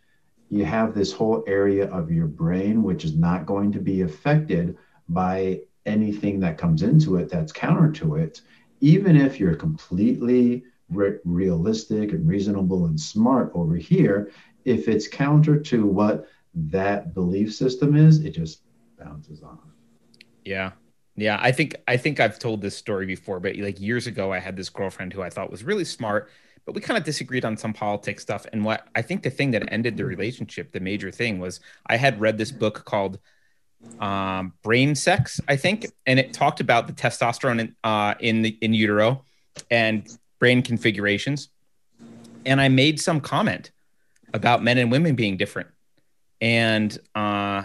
you have this whole area of your brain which is not going to be affected by anything that comes into it that's counter to it even if you're completely re- realistic and reasonable and smart over here if it's counter to what that belief system is, it just bounces off. Yeah. Yeah, I think I think I've told this story before, but like years ago I had this girlfriend who I thought was really smart, but we kind of disagreed on some politics stuff and what I think the thing that ended the relationship, the major thing was I had read this book called um, Brain Sex, I think, and it talked about the testosterone in, uh, in the in utero and brain configurations. And I made some comment about men and women being different. And uh,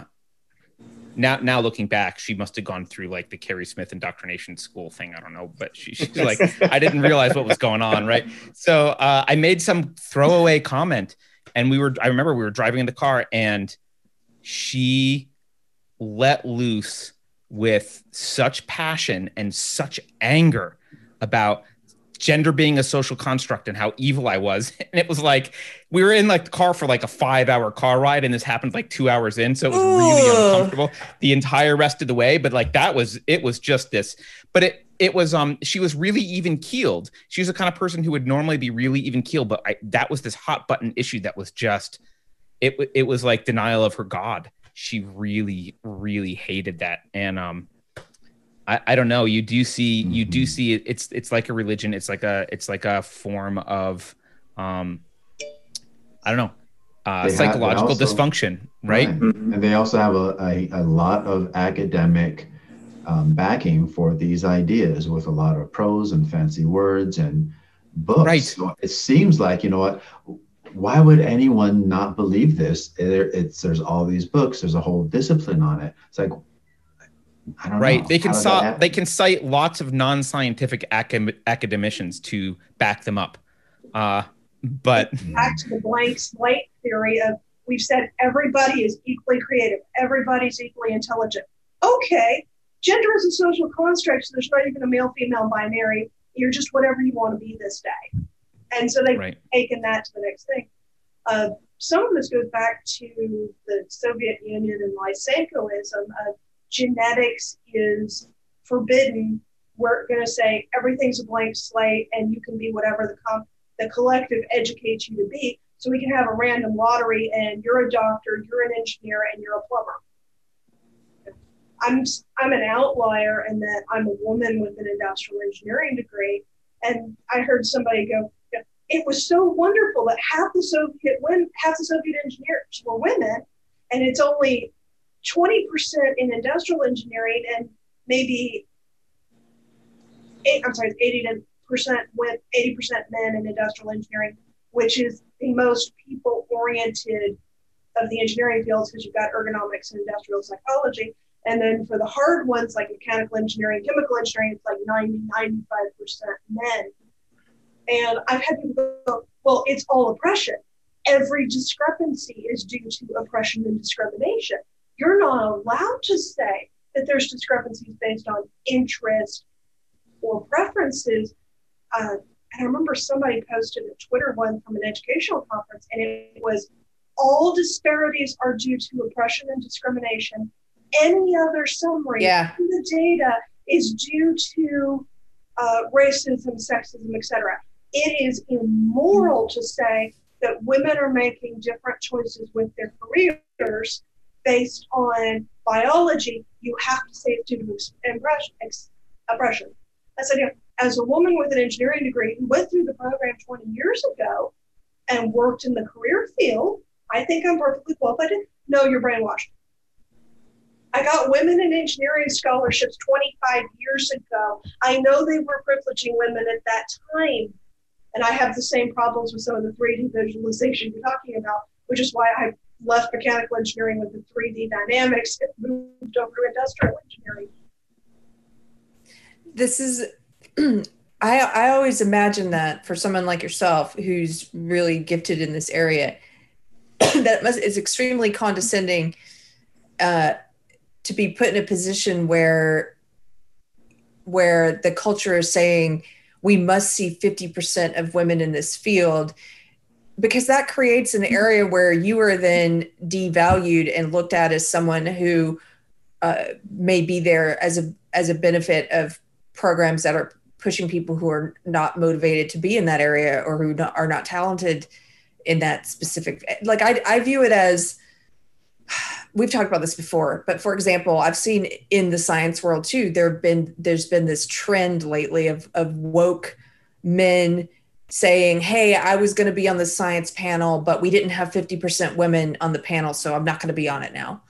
now, now looking back, she must have gone through like the Keri Smith indoctrination school thing. I don't know, but she, she's like, I didn't realize what was going on, right? So uh, I made some throwaway comment, and we were. I remember we were driving in the car, and she let loose with such passion and such anger about gender being a social construct and how evil I was. And it was like we were in like the car for like a five hour car ride, and this happened like two hours in. So it was Ooh. really uncomfortable the entire rest of the way. But like that was it was just this. But it it was um she was really even keeled. She was the kind of person who would normally be really even keeled, but I, that was this hot button issue that was just it it was like denial of her God. She really really hated that, and um I, I don't know. You do see you do mm-hmm. see it, it's it's like a religion. It's like a it's like a form of um I don't know uh, psychological also, dysfunction, right? right. Mm-hmm. And they also have a, a, a lot of academic um, backing for these ideas with a lot of prose and fancy words and books. Right. So it seems like, you know what, why would anyone not believe this? There, it's, there's all these books, there's a whole discipline on it. It's like, right. Know. They can cite they can cite lots of non-scientific acad- academicians to back them up. Uh, but back to the blank slate theory of we've said everybody is equally creative, everybody's equally intelligent. Okay, gender is a social construct, so there's not even a male female binary. You're just whatever you want to be this day. And so they've right. taken that to the next thing. Uh, some of this goes back to the Soviet Union and Lysenkoism. Uh, genetics is forbidden, we're going to say everything's a blank slate and you can be whatever the, com- the collective educates you to be. So we can have a random lottery and you're a doctor, you're an engineer, and you're a plumber. I'm, I'm an outlier in that I'm a woman with an industrial engineering degree. And I heard somebody go, it was so wonderful that half the Soviet women, half the Soviet engineers were women, and it's only 20% in industrial engineering and maybe eight, I'm sorry, 80 percent with 80% men in industrial engineering, which is the most people oriented of the engineering fields because you've got ergonomics and industrial psychology. And then for the hard ones like mechanical engineering, chemical engineering, it's like 90, 95% men. And I've had people go, well, it's all oppression. Every discrepancy is due to oppression and discrimination you're not allowed to say that there's discrepancies based on interest or preferences. Uh, and I remember somebody posted a Twitter one from an educational conference, and it was all disparities are due to oppression and discrimination. Any other summary yeah. in the data is due to uh, racism, sexism, etc. It is immoral to say that women are making different choices with their careers based on biology, you have to say it's due to oppression. I said, yeah, as a woman with an engineering degree who went through the program 20 years ago and worked in the career field, I think I'm perfectly qualified. No, you're brainwashed. I got women in engineering scholarships 25 years ago. I know they were privileging women at that time. And I have the same problems with some of the 3D visualization you're talking about, which is why I left mechanical engineering with the 3D dynamics moved over to industrial engineering. This is, I, I always imagine that for someone like yourself who's really gifted in this area, that must is extremely condescending uh, to be put in a position where where the culture is saying we must see 50% of women in this field because that creates an area where you are then devalued and looked at as someone who uh, may be there as a as a benefit of programs that are pushing people who are not motivated to be in that area or who not, are not talented in that specific like I, I view it as we've talked about this before but for example i've seen in the science world too there have been there's been this trend lately of of woke men saying, Hey, I was going to be on the science panel, but we didn't have 50% women on the panel. So I'm not going to be on it now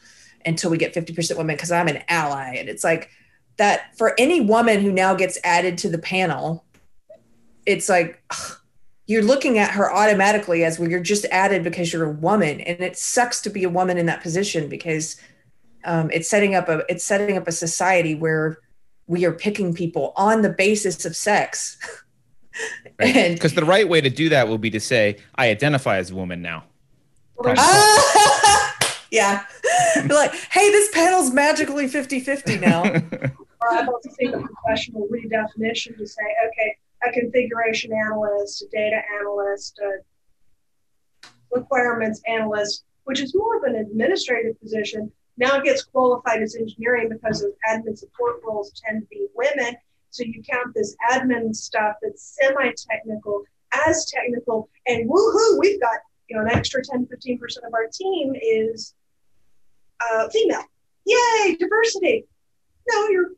until we get 50% women because I'm an ally. And it's like that for any woman who now gets added to the panel, it's like, ugh, you're looking at her automatically as well you're just added because you're a woman and it sucks to be a woman in that position because um, it's setting up a it's setting up a society where we are picking people on the basis of sex because the right way to do that will be to say i identify as a woman now. Yeah. Be like hey this panel's magically 50-50 now. Or i'm about to take a professional redefinition to say okay a configuration analyst, a data analyst, a requirements analyst, which is more of an administrative position, now gets qualified as engineering because those admin support roles tend to be women. So you count this admin stuff that's semi-technical as technical, and woohoo, we've got you know an extra 10, 15% of our team is uh, female. Yay, diversity. No, you're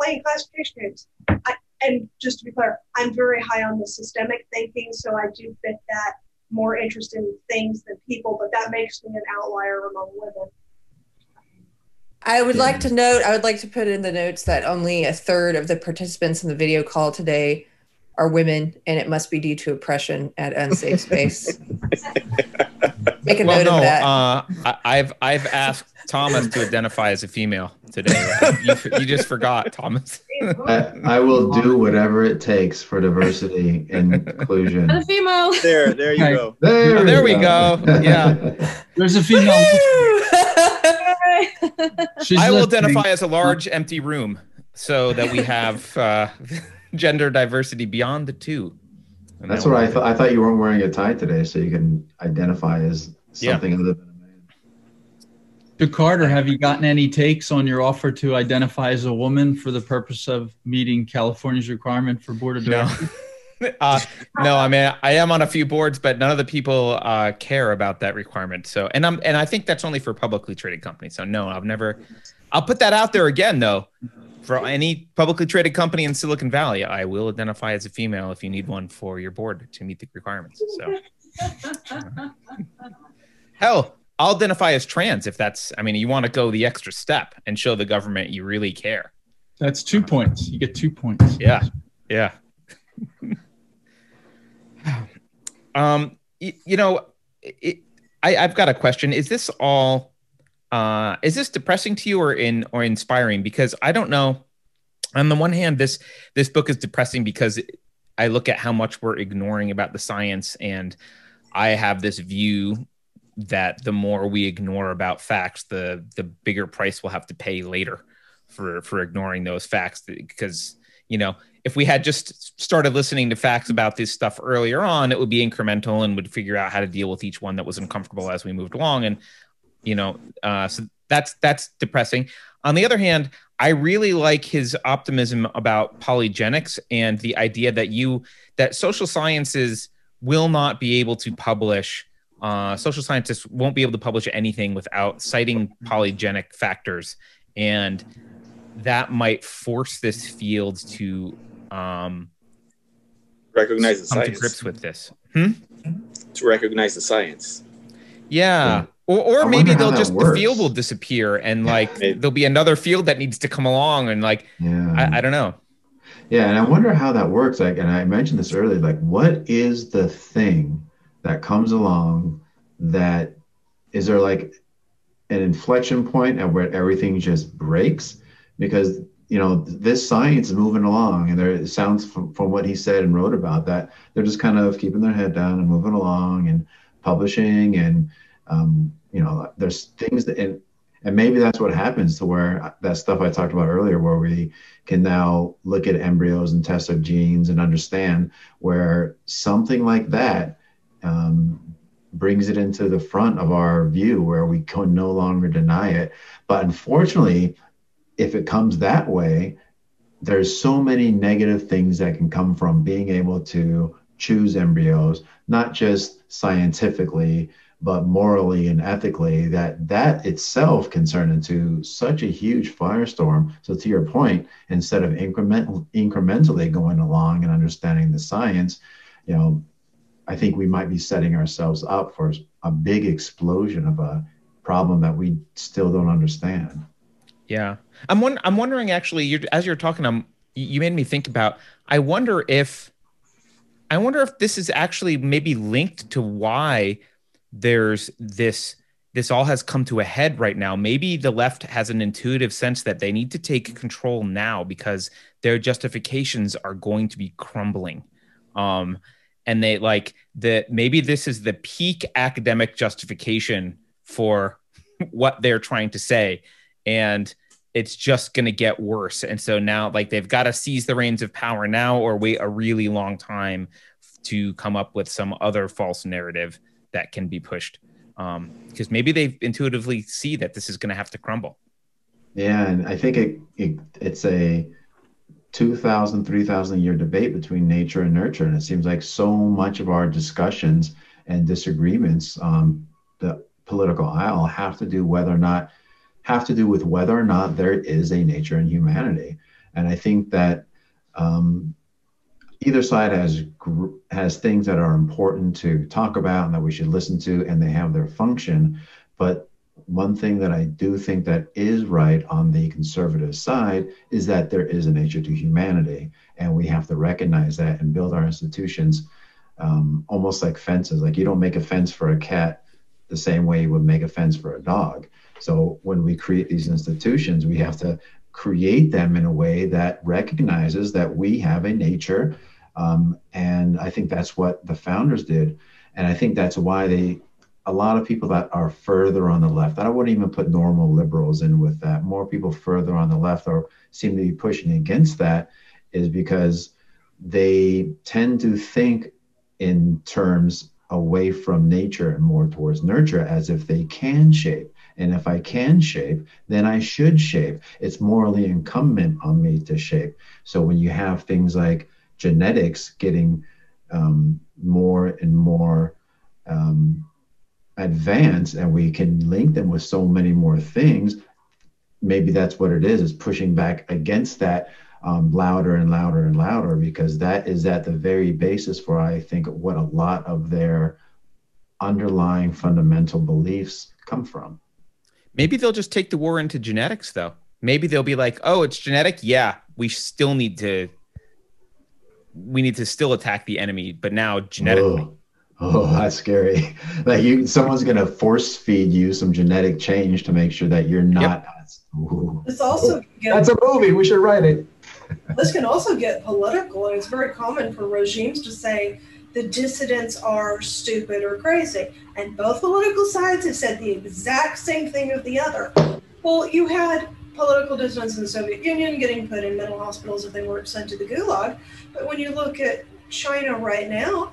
playing classification games. I, and just to be clear, I'm very high on the systemic thinking, so I do fit that more interest in things than people, but that makes me an outlier among women. I would like to note, I would like to put in the notes that only a third of the participants in the video call today are women, and it must be due to oppression at Unsafe Space. Make a well, note no, of that. Uh, I, have I've asked Thomas to identify as a female today. you, you just forgot, Thomas. I, I, will do whatever it takes for diversity and inclusion. A female. There, there you go. There, oh, there we go. go. Yeah. There's a female. I will identify as a large empty room so that we have uh, gender diversity beyond the two. And That's what I thought. I thought you weren't wearing a tie today, so you can identify as something yeah. other than a man. To Carter, have you gotten any takes on your offer to identify as a woman for the purpose of meeting California's requirement for board of directors? No. uh, no, I mean I am on a few boards, but none of the people uh, care about that requirement. So, and I'm and I think that's only for publicly traded companies. So, no, I've never. I'll put that out there again, though for any publicly traded company in Silicon Valley, I will identify as a female if you need one for your board to meet the requirements. So, hell, I'll identify as trans if that's. I mean, you want to go the extra step and show the government you really care. That's two points. You get two points. Yeah, yeah. um, you, you know, it, I, I've got a question. Is this all? uh, is this depressing to you or in or inspiring? Because I don't know. On the one hand, this this book is depressing because I look at how much we're ignoring about the science, and I have this view that the more we ignore about facts, the the bigger price we'll have to pay later for for ignoring those facts. Because you know, if we had just started listening to facts about this stuff earlier on, it would be incremental and would figure out how to deal with each one that was uncomfortable as we moved along. And you know, uh, so that's that's depressing. On the other hand, I really like his optimism about polygenics and the idea that you that social sciences will not be able to publish. Uh, social scientists won't be able to publish anything without citing polygenic factors, and that might force this field to um, recognize the come science. to grips with this. Hmm? To recognize the science. Yeah. Or, or maybe they'll just works. the field will disappear and like there'll be another field that needs to come along and like yeah. I, I don't know. Yeah, and I wonder how that works. Like, and I mentioned this earlier. Like, what is the thing that comes along that is there like an inflection point at where everything just breaks? Because you know this science is moving along, and there it sounds from, from what he said and wrote about that they're just kind of keeping their head down and moving along and publishing and um, you know there's things that and, and maybe that's what happens to where that stuff i talked about earlier where we can now look at embryos and test their genes and understand where something like that um, brings it into the front of our view where we can no longer deny it. But unfortunately if it comes that way there's so many negative things that can come from being able to choose embryos not just scientifically but morally and ethically that that itself can turn into such a huge firestorm. So to your point instead of increment, incrementally going along and understanding the science you know i think we might be setting ourselves up for a big explosion of a problem that we still don't understand yeah i'm one, i'm wondering actually you're, as you're talking i'm you made me think about i wonder if I wonder if this is actually maybe linked to why there's this this all has come to a head right now. Maybe the left has an intuitive sense that they need to take control now because their justifications are going to be crumbling. Um, and they like that maybe this is the peak academic justification for what they're trying to say. And it's just going to get worse. And so now, like, they've got to seize the reins of power now or wait a really long time to come up with some other false narrative that can be pushed. Um, because maybe they intuitively see that this is going to have to crumble. Yeah, and I think it, it it's a 2,000, 3,000 year debate between nature and nurture, and it seems like so much of our discussions and disagreements, um, the political aisle, have to do whether or not have to do with whether or not there is a nature in humanity. And I think that um, either side has has things that are important to talk about and that we should listen to, and they have their function. But one thing that I do think that is right on the conservative side is that there is a nature to humanity, and we have to recognize that and build our institutions um, almost like fences. Like you don't make a fence for a cat the same way you would make a fence for a dog. So when we create these institutions, we have to create them in a way that recognizes that we have a nature. Um, and I think that's what the founders did. And I think that's why they, a lot of people that are further on the left, I wouldn't even put normal liberals in with that. More people further on the left are seem to be pushing against that is because they tend to think in terms away from nature and more towards nurture as if they can shape. And if I can shape, then I should shape. It's morally incumbent on me to shape. So when you have things like genetics getting um, more and more um, advanced, and we can link them with so many more things, maybe that's what it is, is pushing back against that um, louder and louder and louder because that is at the very basis for I think what a lot of their underlying fundamental beliefs come from. Maybe they'll just take the war into genetics though. Maybe they'll be like, "Oh, it's genetic. Yeah, we still need to we need to still attack the enemy, but now genetically." Whoa. Oh, that's scary. like you someone's going to force feed you some genetic change to make sure that you're not yep. It's also get, That's a movie. We should write it this can also get political, and it's very common for regimes to say the dissidents are stupid or crazy. And both political sides have said the exact same thing of the other. Well, you had political dissidents in the Soviet Union getting put in mental hospitals if they weren't sent to the gulag. But when you look at China right now,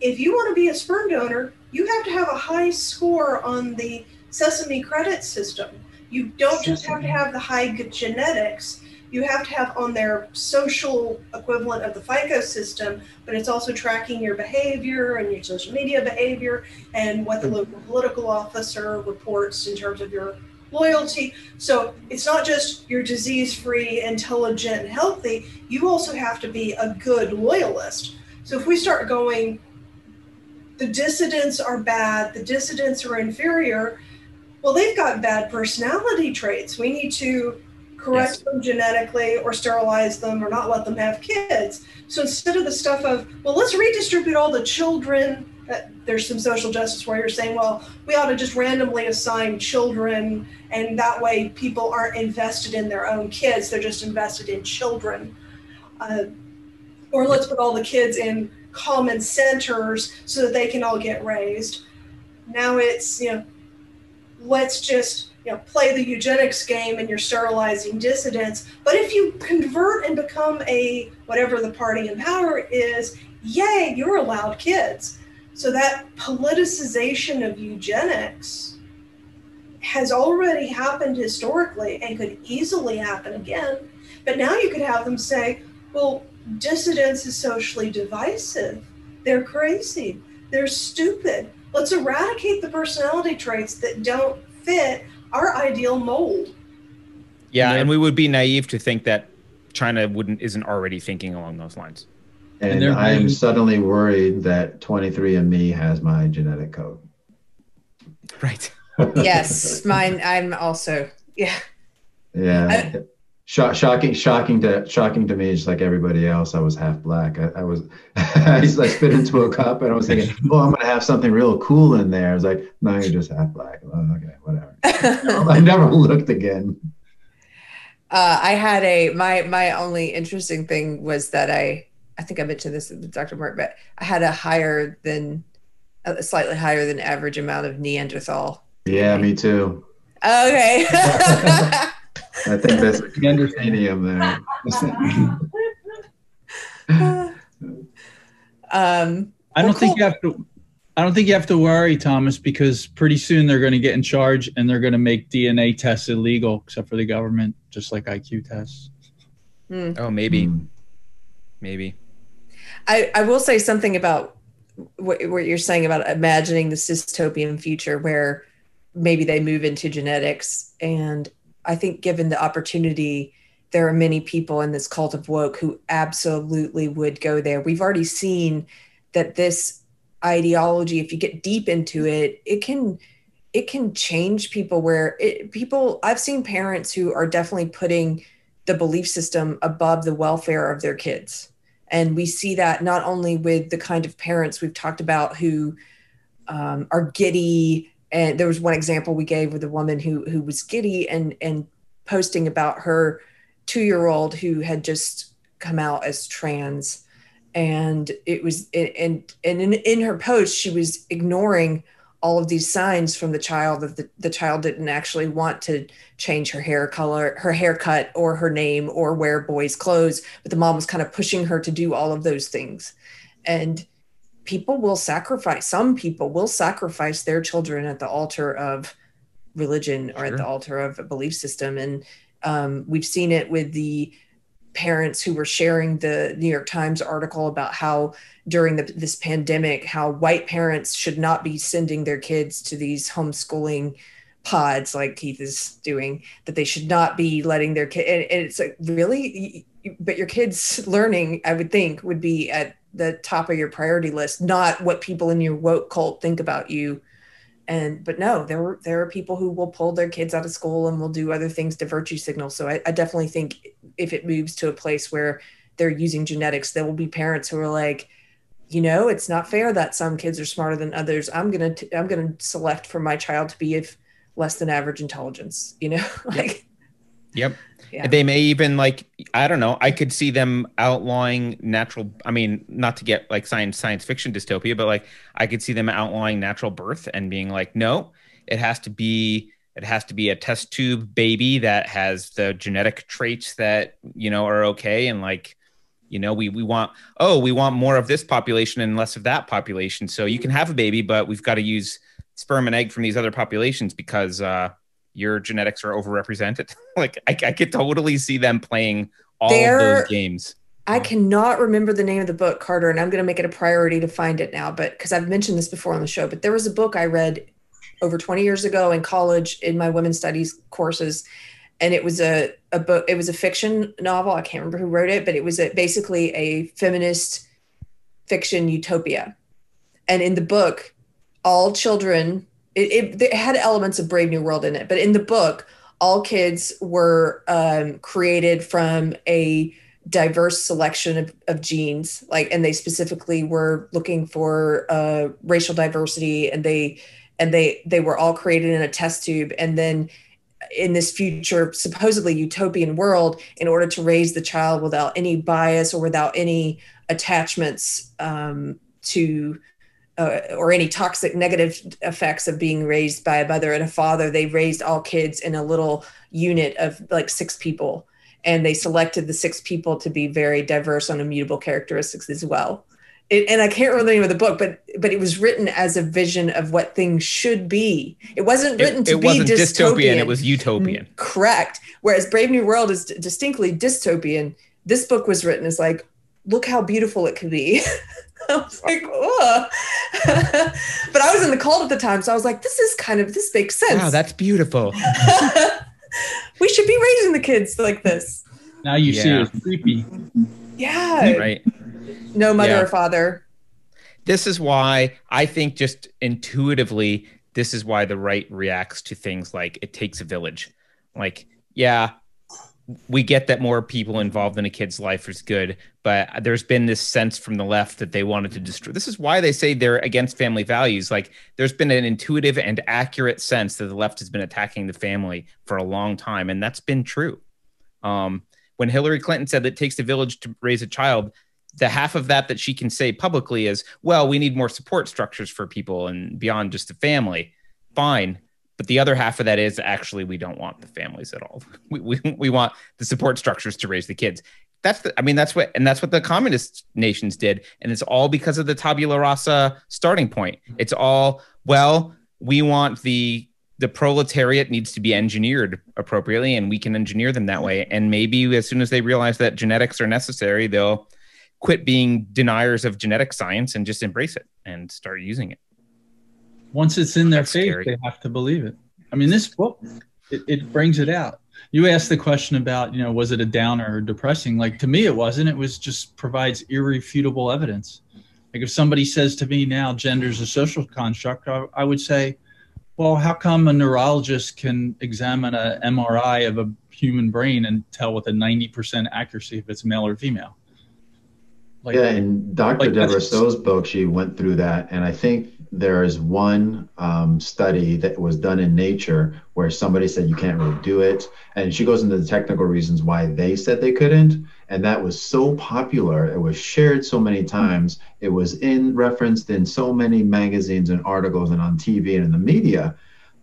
if you want to be a sperm donor, you have to have a high score on the Sesame credit system. You don't just have to have the high genetics you have to have on their social equivalent of the FICO system, but it's also tracking your behavior and your social media behavior and what the local political officer reports in terms of your loyalty. So it's not just you're disease free, intelligent, and healthy. You also have to be a good loyalist. So if we start going, the dissidents are bad, the dissidents are inferior, well, they've got bad personality traits. We need to correct yes. them genetically or sterilize them or not let them have kids. So instead of the stuff of, well, let's redistribute all the children, uh, there's some social justice where you're saying, well, we ought to just randomly assign children and that way people aren't invested in their own kids, they're just invested in children. Uh, or let's put all the kids in common centers so that they can all get raised. Now it's, you know, let's just you know, play the eugenics game and you're sterilizing dissidents. But if you convert and become a whatever the party in power is, yay, you're allowed kids. So that politicization of eugenics has already happened historically and could easily happen again. But now you could have them say, well, dissidence is socially divisive. They're crazy. They're stupid. Let's eradicate the personality traits that don't fit our ideal mold. Yeah, and we would be naive to think that China wouldn't isn't already thinking along those lines. And, and I'm being... suddenly worried that 23andMe has my genetic code. Right. yes, mine. I'm also yeah. Yeah. I, shocking, shocking to shocking to me. Just like everybody else, I was half black. I, I was, I, I spit into a cup, and I was thinking, "Oh, I'm gonna have something real cool in there." I was like, "No, you're just half black." Oh, okay, whatever. I never looked again. Uh, I had a my my only interesting thing was that I I think I mentioned this with Dr. Mark, but I had a higher than a slightly higher than average amount of Neanderthal. Yeah, me too. Okay. I think that's the understanding there. um, I don't well, think cool. you have to. I don't think you have to worry, Thomas, because pretty soon they're going to get in charge and they're going to make DNA tests illegal, except for the government, just like IQ tests. Mm. Oh, maybe, mm. maybe. I I will say something about what, what you're saying about imagining the dystopian future where maybe they move into genetics and I think given the opportunity, there are many people in this cult of woke who absolutely would go there. We've already seen that this ideology, if you get deep into it, it can it can change people where it, people I've seen parents who are definitely putting the belief system above the welfare of their kids. And we see that not only with the kind of parents we've talked about who um, are giddy and there was one example we gave with a woman who who was giddy and and posting about her two year old who had just come out as trans. And it was and and in, in her post she was ignoring all of these signs from the child that the, the child didn't actually want to change her hair color her haircut or her name or wear boys clothes but the mom was kind of pushing her to do all of those things. And people will sacrifice some people will sacrifice their children at the altar of religion or sure. at the altar of a belief system and um, we've seen it with the parents who were sharing the new york times article about how during the, this pandemic how white parents should not be sending their kids to these homeschooling pods like keith is doing that they should not be letting their kid and, and it's like really but your kids learning i would think would be at the top of your priority list, not what people in your woke cult think about you. And but no, there were there are people who will pull their kids out of school and will do other things to virtue signal. So I, I definitely think if it moves to a place where they're using genetics, there will be parents who are like, you know, it's not fair that some kids are smarter than others. I'm gonna t- I'm gonna select for my child to be of less than average intelligence. You know, like. Yep. Yeah. They may even like I don't know. I could see them outlawing natural. I mean, not to get like science science fiction dystopia, but like I could see them outlawing natural birth and being like, no, it has to be it has to be a test tube baby that has the genetic traits that you know are okay and like you know we we want oh we want more of this population and less of that population so you can have a baby but we've got to use sperm and egg from these other populations because uh your genetics are overrepresented. like I, I could totally see them playing all those games. I cannot remember the name of the book, Carter, and I'm going to make it a priority to find it now. But because I've mentioned this before on the show, but there was a book I read over 20 years ago in college in my women's studies courses, and it was a, a book. It was a fiction novel. I can't remember who wrote it, but it was a, basically a feminist fiction utopia. And in the book, all children it, it, it, had elements of Brave New World in it, but in the book, all kids were um, created from a diverse selection of, of, genes, like, and they specifically were looking for uh, racial diversity, and they and they they were all created in a test tube, and then in this future supposedly utopian world in order to raise the child without any bias or without any attachments um, to uh, or any toxic negative effects of being raised by a mother and a father they raised all kids in a little unit of like six people. And they selected the six people to be very diverse on immutable characteristics as well. It, and i can't remember the name of the book but but it was written as a vision of what things should be. It wasn't written it, to it be wasn't dystopian. dystopian it was utopian. Correct. Whereas brave new world is distinctly dystopian. This book was written as like look how beautiful it could be I was like, oh. but I was in the cult at the time, so I was like, this is kind of this makes sense. Wow, that's beautiful. we should be raising the kids like this. Now you yeah. see it's creepy. Yeah. Right. No mother yeah. or father. This is why I think just intuitively, this is why the right reacts to things like it takes a village. Like, yeah, we get that more people involved in a kid's life is good, but there's been this sense from the left that they wanted to destroy. This is why they say they're against family values. Like there's been an intuitive and accurate sense that the left has been attacking the family for a long time, and that's been true. Um, when Hillary Clinton said that it takes a village to raise a child, the half of that that she can say publicly is, well, we need more support structures for people and beyond just the family. Fine. But the other half of that is actually we don't want the families at all. We, we, we want the support structures to raise the kids. That's the, I mean, that's what, and that's what the communist nations did. And it's all because of the tabula rasa starting point. Mm-hmm. It's all, well, we want the the proletariat needs to be engineered appropriately and we can engineer them that way and maybe as soon as they realize that genetics are necessary they'll quit being deniers of genetic science and just embrace it and start using it once it's in their That's faith scary. they have to believe it i mean this book it, it brings it out you asked the question about you know was it a downer or depressing like to me it wasn't it was just provides irrefutable evidence like if somebody says to me now gender is a social construct I, I would say well, how come a neurologist can examine an MRI of a human brain and tell with a 90% accuracy if it's male or female? Like, yeah, in Dr. Like Debra Soh's book, she went through that. And I think there is one um, study that was done in Nature where somebody said you can't really do it. And she goes into the technical reasons why they said they couldn't. And that was so popular. It was shared so many times. It was in referenced in so many magazines and articles and on tv and in the media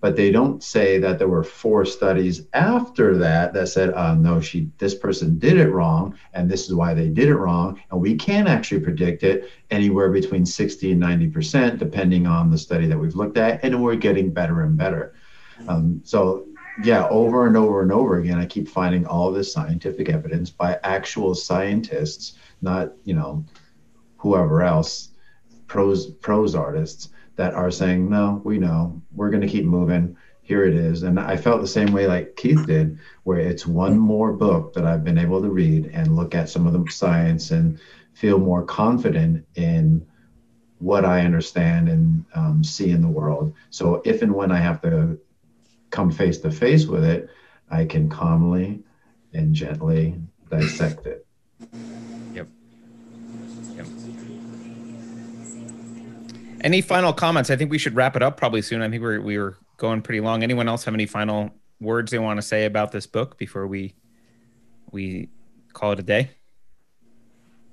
but they don't say that there were four studies after that that said uh, no she this person did it wrong and this is why they did it wrong. And we can actually predict it anywhere between 60 and 90 percent depending on the study that we've looked at and we're getting better and better. Um, so yeah, over and over and over again, I keep finding all this scientific evidence by actual scientists, not you know, whoever else, prose prose artists that are saying, no, we know, we're going to keep moving. Here it is, and I felt the same way like Keith did, where it's one more book that I've been able to read and look at some of the science and feel more confident in what I understand and um, see in the world. So if and when I have to come face to face with it, I can calmly and gently dissect it. Yep. Yep. Any final comments? I think we should wrap it up probably soon. I think we're we were going pretty long. Anyone else have any final words they want to say about this book before we we call it a day?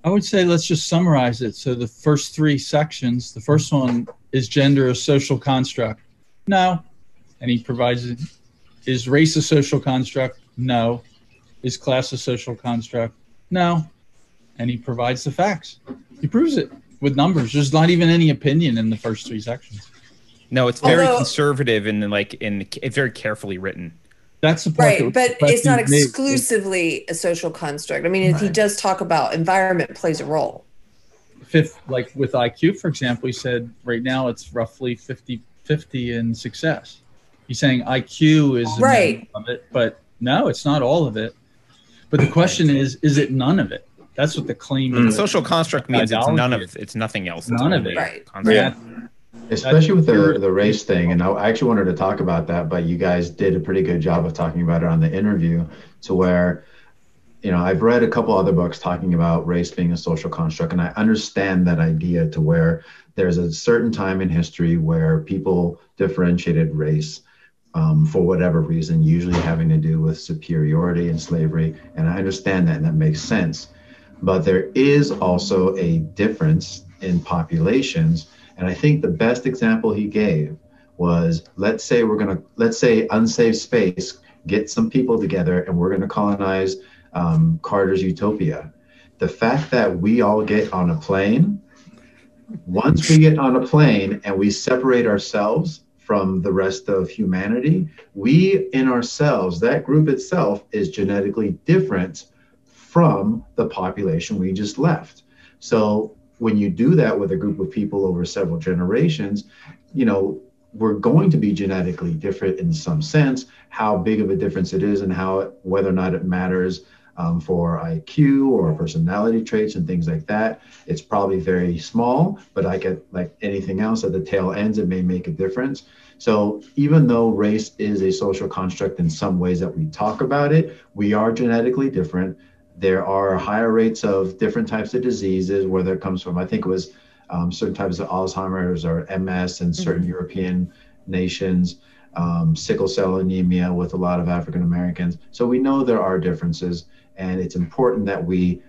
I would say let's just summarize it. So the first three sections, the first one is gender a social construct. No, and he provides it. Is race a social construct? No. Is class a social construct? No. And he provides the facts. He proves it with numbers. There's not even any opinion in the first three sections. No, it's very Although, conservative and like in it's very carefully written. That's the point. Right, but it's not exclusively a social construct. I mean, right. he does talk about environment plays a role. Fifth, like with IQ, for example, he said right now it's roughly 50 50 in success. He's saying IQ is right of it, but no, it's not all of it. But the question is, is it none of it? That's what the claim mm. is. Social construct means it's none of it's nothing else. It's none of it. Right. Yeah. Especially with the the race thing, and I actually wanted to talk about that, but you guys did a pretty good job of talking about it on the interview, to where you know, I've read a couple other books talking about race being a social construct, and I understand that idea to where there's a certain time in history where people differentiated race um, for whatever reason, usually having to do with superiority and slavery. And I understand that, and that makes sense. But there is also a difference in populations. And I think the best example he gave was let's say we're going to, let's say unsafe space, get some people together and we're going to colonize um, Carter's Utopia. The fact that we all get on a plane, once we get on a plane and we separate ourselves from the rest of humanity, we in ourselves, that group itself is genetically different from the population we just left. So when you do that with a group of people over several generations, you know, we're going to be genetically different in some sense. How big of a difference it is and how whether or not it matters um, for IQ or personality traits and things like that. It's probably very small, but like like anything else at the tail ends, it may make a difference. So even though race is a social construct in some ways that we talk about it, we are genetically different. There are higher rates of different types of diseases, whether it comes from, I think it was um, certain types of Alzheimer's or MS in certain mm-hmm. European nations, um, sickle cell anemia with a lot of African Americans. So we know there are differences, and it's important that we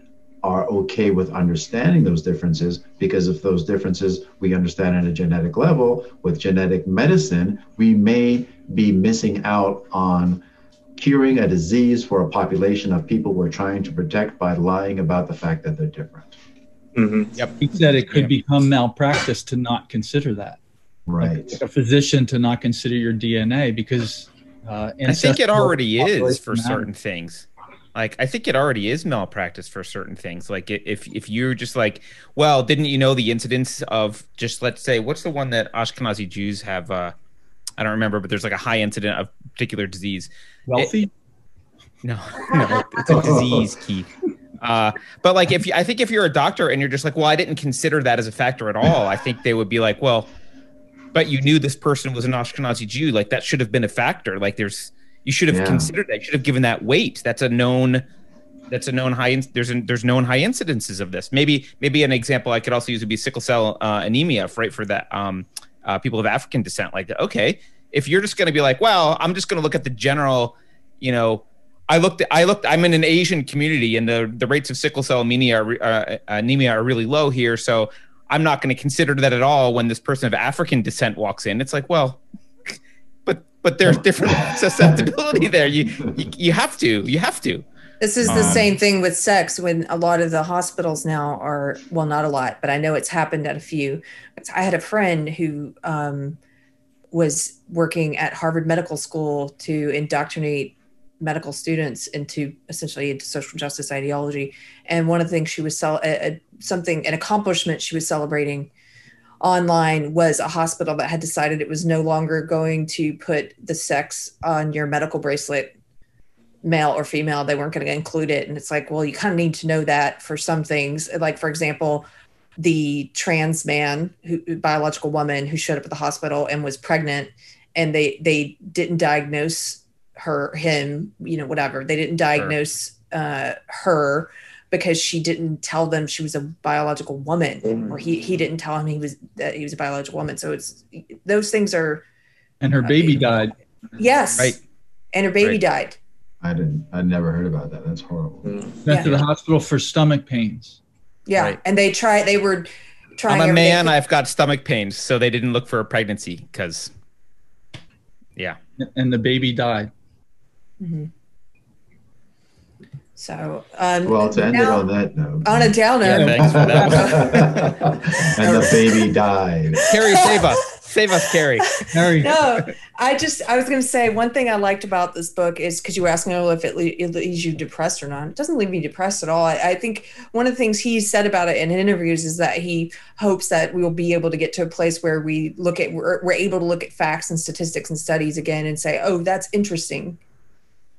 are okay with understanding those differences because if those differences we understand at a genetic level with genetic medicine, we may be missing out on curing a disease for a population of people we're trying to protect by lying about the fact that they're different. Mm-hmm. Yep. He said it could become malpractice to not consider that. Right. Like a physician to not consider your DNA because uh, I think it already is for certain things like i think it already is malpractice for certain things like if if you're just like well didn't you know the incidence of just let's say what's the one that ashkenazi jews have uh i don't remember but there's like a high incident of particular disease wealthy it, no no it's a disease keith uh, but like if you, I think if you're a doctor and you're just like, well, I didn't consider that as a factor at all, I think they would be like, well, but you knew this person was an Ashkenazi Jew, like that should have been a factor. Like there's you should have yeah. considered that. You should have given that weight. That's a known. That's a known high. There's a, there's known high incidences of this. Maybe maybe an example I could also use would be sickle cell uh, anemia, right? For that um, uh, people of African descent, like okay, if you're just going to be like, well, I'm just going to look at the general, you know, I looked. I looked. I'm in an Asian community, and the the rates of sickle cell anemia are, uh, anemia are really low here. So I'm not going to consider that at all when this person of African descent walks in. It's like, well, but but there's different susceptibility there. You, you you have to. You have to. This is the um, same thing with sex when a lot of the hospitals now are well, not a lot, but I know it's happened at a few. I had a friend who um, was working at Harvard Medical School to indoctrinate medical students into essentially into social justice ideology. And one of the things she was cel- a, a, something an accomplishment she was celebrating online was a hospital that had decided it was no longer going to put the sex on your medical bracelet male or female. They weren't going to include it. And it's like well you kind of need to know that for some things. Like for example the trans man who biological woman who showed up at the hospital and was pregnant and they they didn't diagnose her him you know whatever they didn't diagnose sure. uh, her because she didn't tell them she was a biological woman mm. or he, he didn't tell him he was that he was a biological woman so it's those things are and her baby uh, died yes right and her baby right. died i didn't I'd never heard about that that's horrible mm. went yeah. to the hospital for stomach pains yeah right. and they tried they were trying i'm a man i've got stomach pains so they didn't look for a pregnancy because yeah and the baby died mm-hmm. So, um, well, to end now, it on that note, on a downer, yeah, thanks for that. and the baby died. Keri, save us, save us, Keri. Keri. No, I just I was going to say one thing I liked about this book is because you were asking oh, if it, le- it, leaves you depressed or not. It doesn't leave me depressed at all. I, I think one of the things he said about it in interviews is that he hopes that we will be able to get to a place where we look at we're, we're able to look at facts and statistics and studies again and say, oh, that's interesting.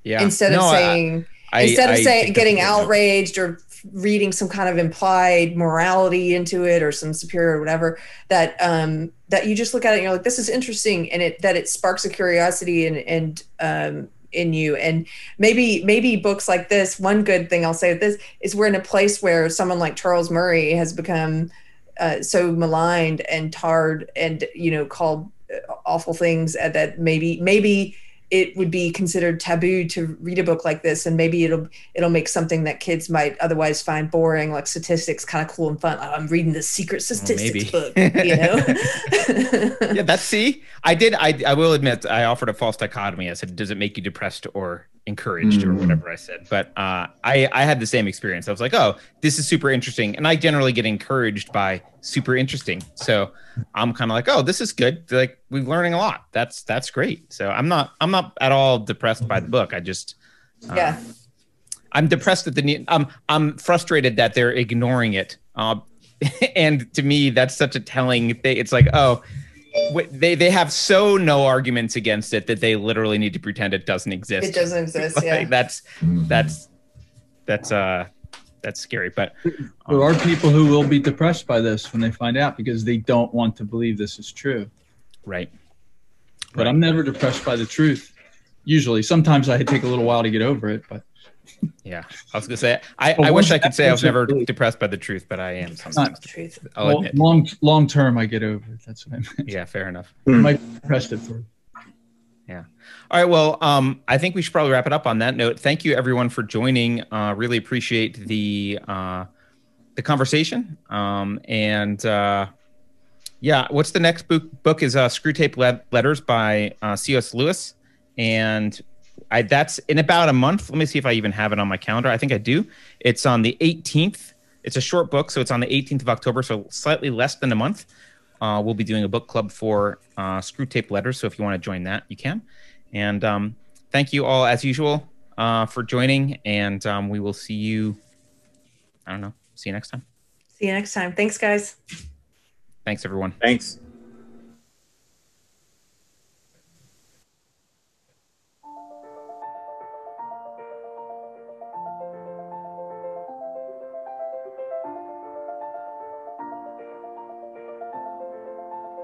Yeah. Instead no, of saying. I, I, instead of I saying getting outraged or reading some kind of implied morality into it or some superior or whatever that um that you just look at it and you're like this is interesting and it that it sparks a curiosity and and um in you. And maybe maybe books like this one good thing i'll say with this is we're in a place where someone like charles murray has become uh, so maligned and tarred and you know called uh, awful things that maybe maybe it would be considered taboo to read a book like this and maybe it'll it'll make something that kids might otherwise find boring like statistics kind of cool and fun. Oh, i'm reading the secret statistics book you know? Yeah that's see? I did I, I will admit i offered a false dichotomy. I said does it make you depressed or encouraged mm. or whatever I said. But uh, I I had the same experience. I was like, oh, this is super interesting, and I generally get encouraged by super interesting. So I'm kind of like, oh, this is good. Like we're learning a lot. That's that's great. So I'm not I'm not at all depressed by the book. I just uh, yeah. I'm depressed at the I'm I'm frustrated that they're ignoring it. Uh, and to me, that's such a telling thing. It's like, oh, they they have so no arguments against it that they literally need to pretend it doesn't exist. It doesn't exist. like, yeah, that's that's that's uh that's scary. But um, there are people who will be depressed by this when they find out because they don't want to believe this is true. Right. But right. I'm never depressed by the truth. Usually, sometimes I take a little while to get over it, but yeah, I was gonna say I, I wish I could say I was never depressed by the truth, but I am sometimes. the truth. I'll well, admit. Long long term, I get over it. That's what I meant. Yeah, fair enough. I might be depressed at first. Yeah. All right. Well, um, I think we should probably wrap it up on that note. Thank you, everyone, for joining. Uh, really appreciate the uh, the conversation. Um, and uh, yeah, what's the next book? Book is uh, Screwtape Le- Letters by uh, C.S. Lewis, and I, that's in about a month. Let me see if I even have it on my calendar. I think I do. It's on the 18th. It's a short book, so it's on the 18th of October, so slightly less than a month. Uh, we'll be doing a book club for uh, Screwtape Letters, so if you want to join that, you can. And um, thank you all, as usual, uh, for joining, and um, we will see you. I don't know. See you next time. See you next time. Thanks, guys. Thanks, everyone. Thanks.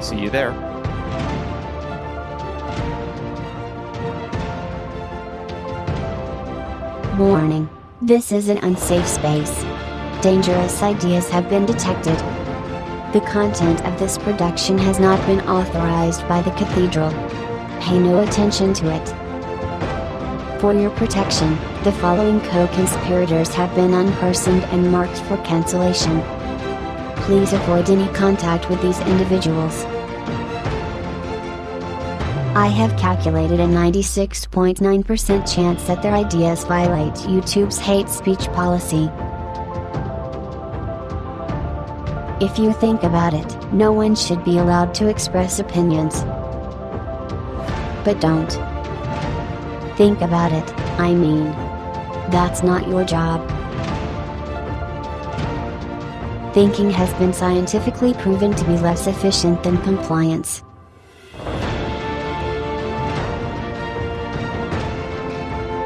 See you there. Warning. This is an unsafe space. Dangerous ideas have been detected. The content of this production has not been authorized by the Cathedral. Pay no attention to it. For your protection, the following co-conspirators have been unpersoned and marked for cancellation. Please avoid any contact with these individuals. I have calculated a 96.9% chance that their ideas violate YouTube's hate speech policy. If you think about it, no one should be allowed to express opinions. But don't. Think about it, I mean. That's not your job. Thinking has been scientifically proven to be less efficient than compliance.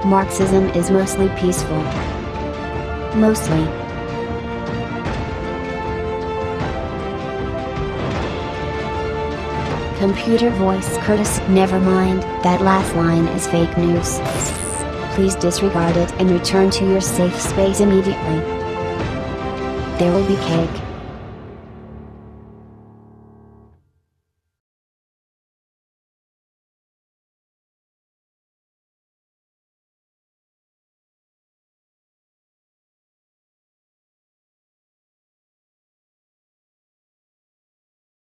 Marxism is mostly peaceful. Mostly. Computer voice Curtis, never mind, that last line is fake news. Please disregard it and return to your safe space immediately. There will be cake.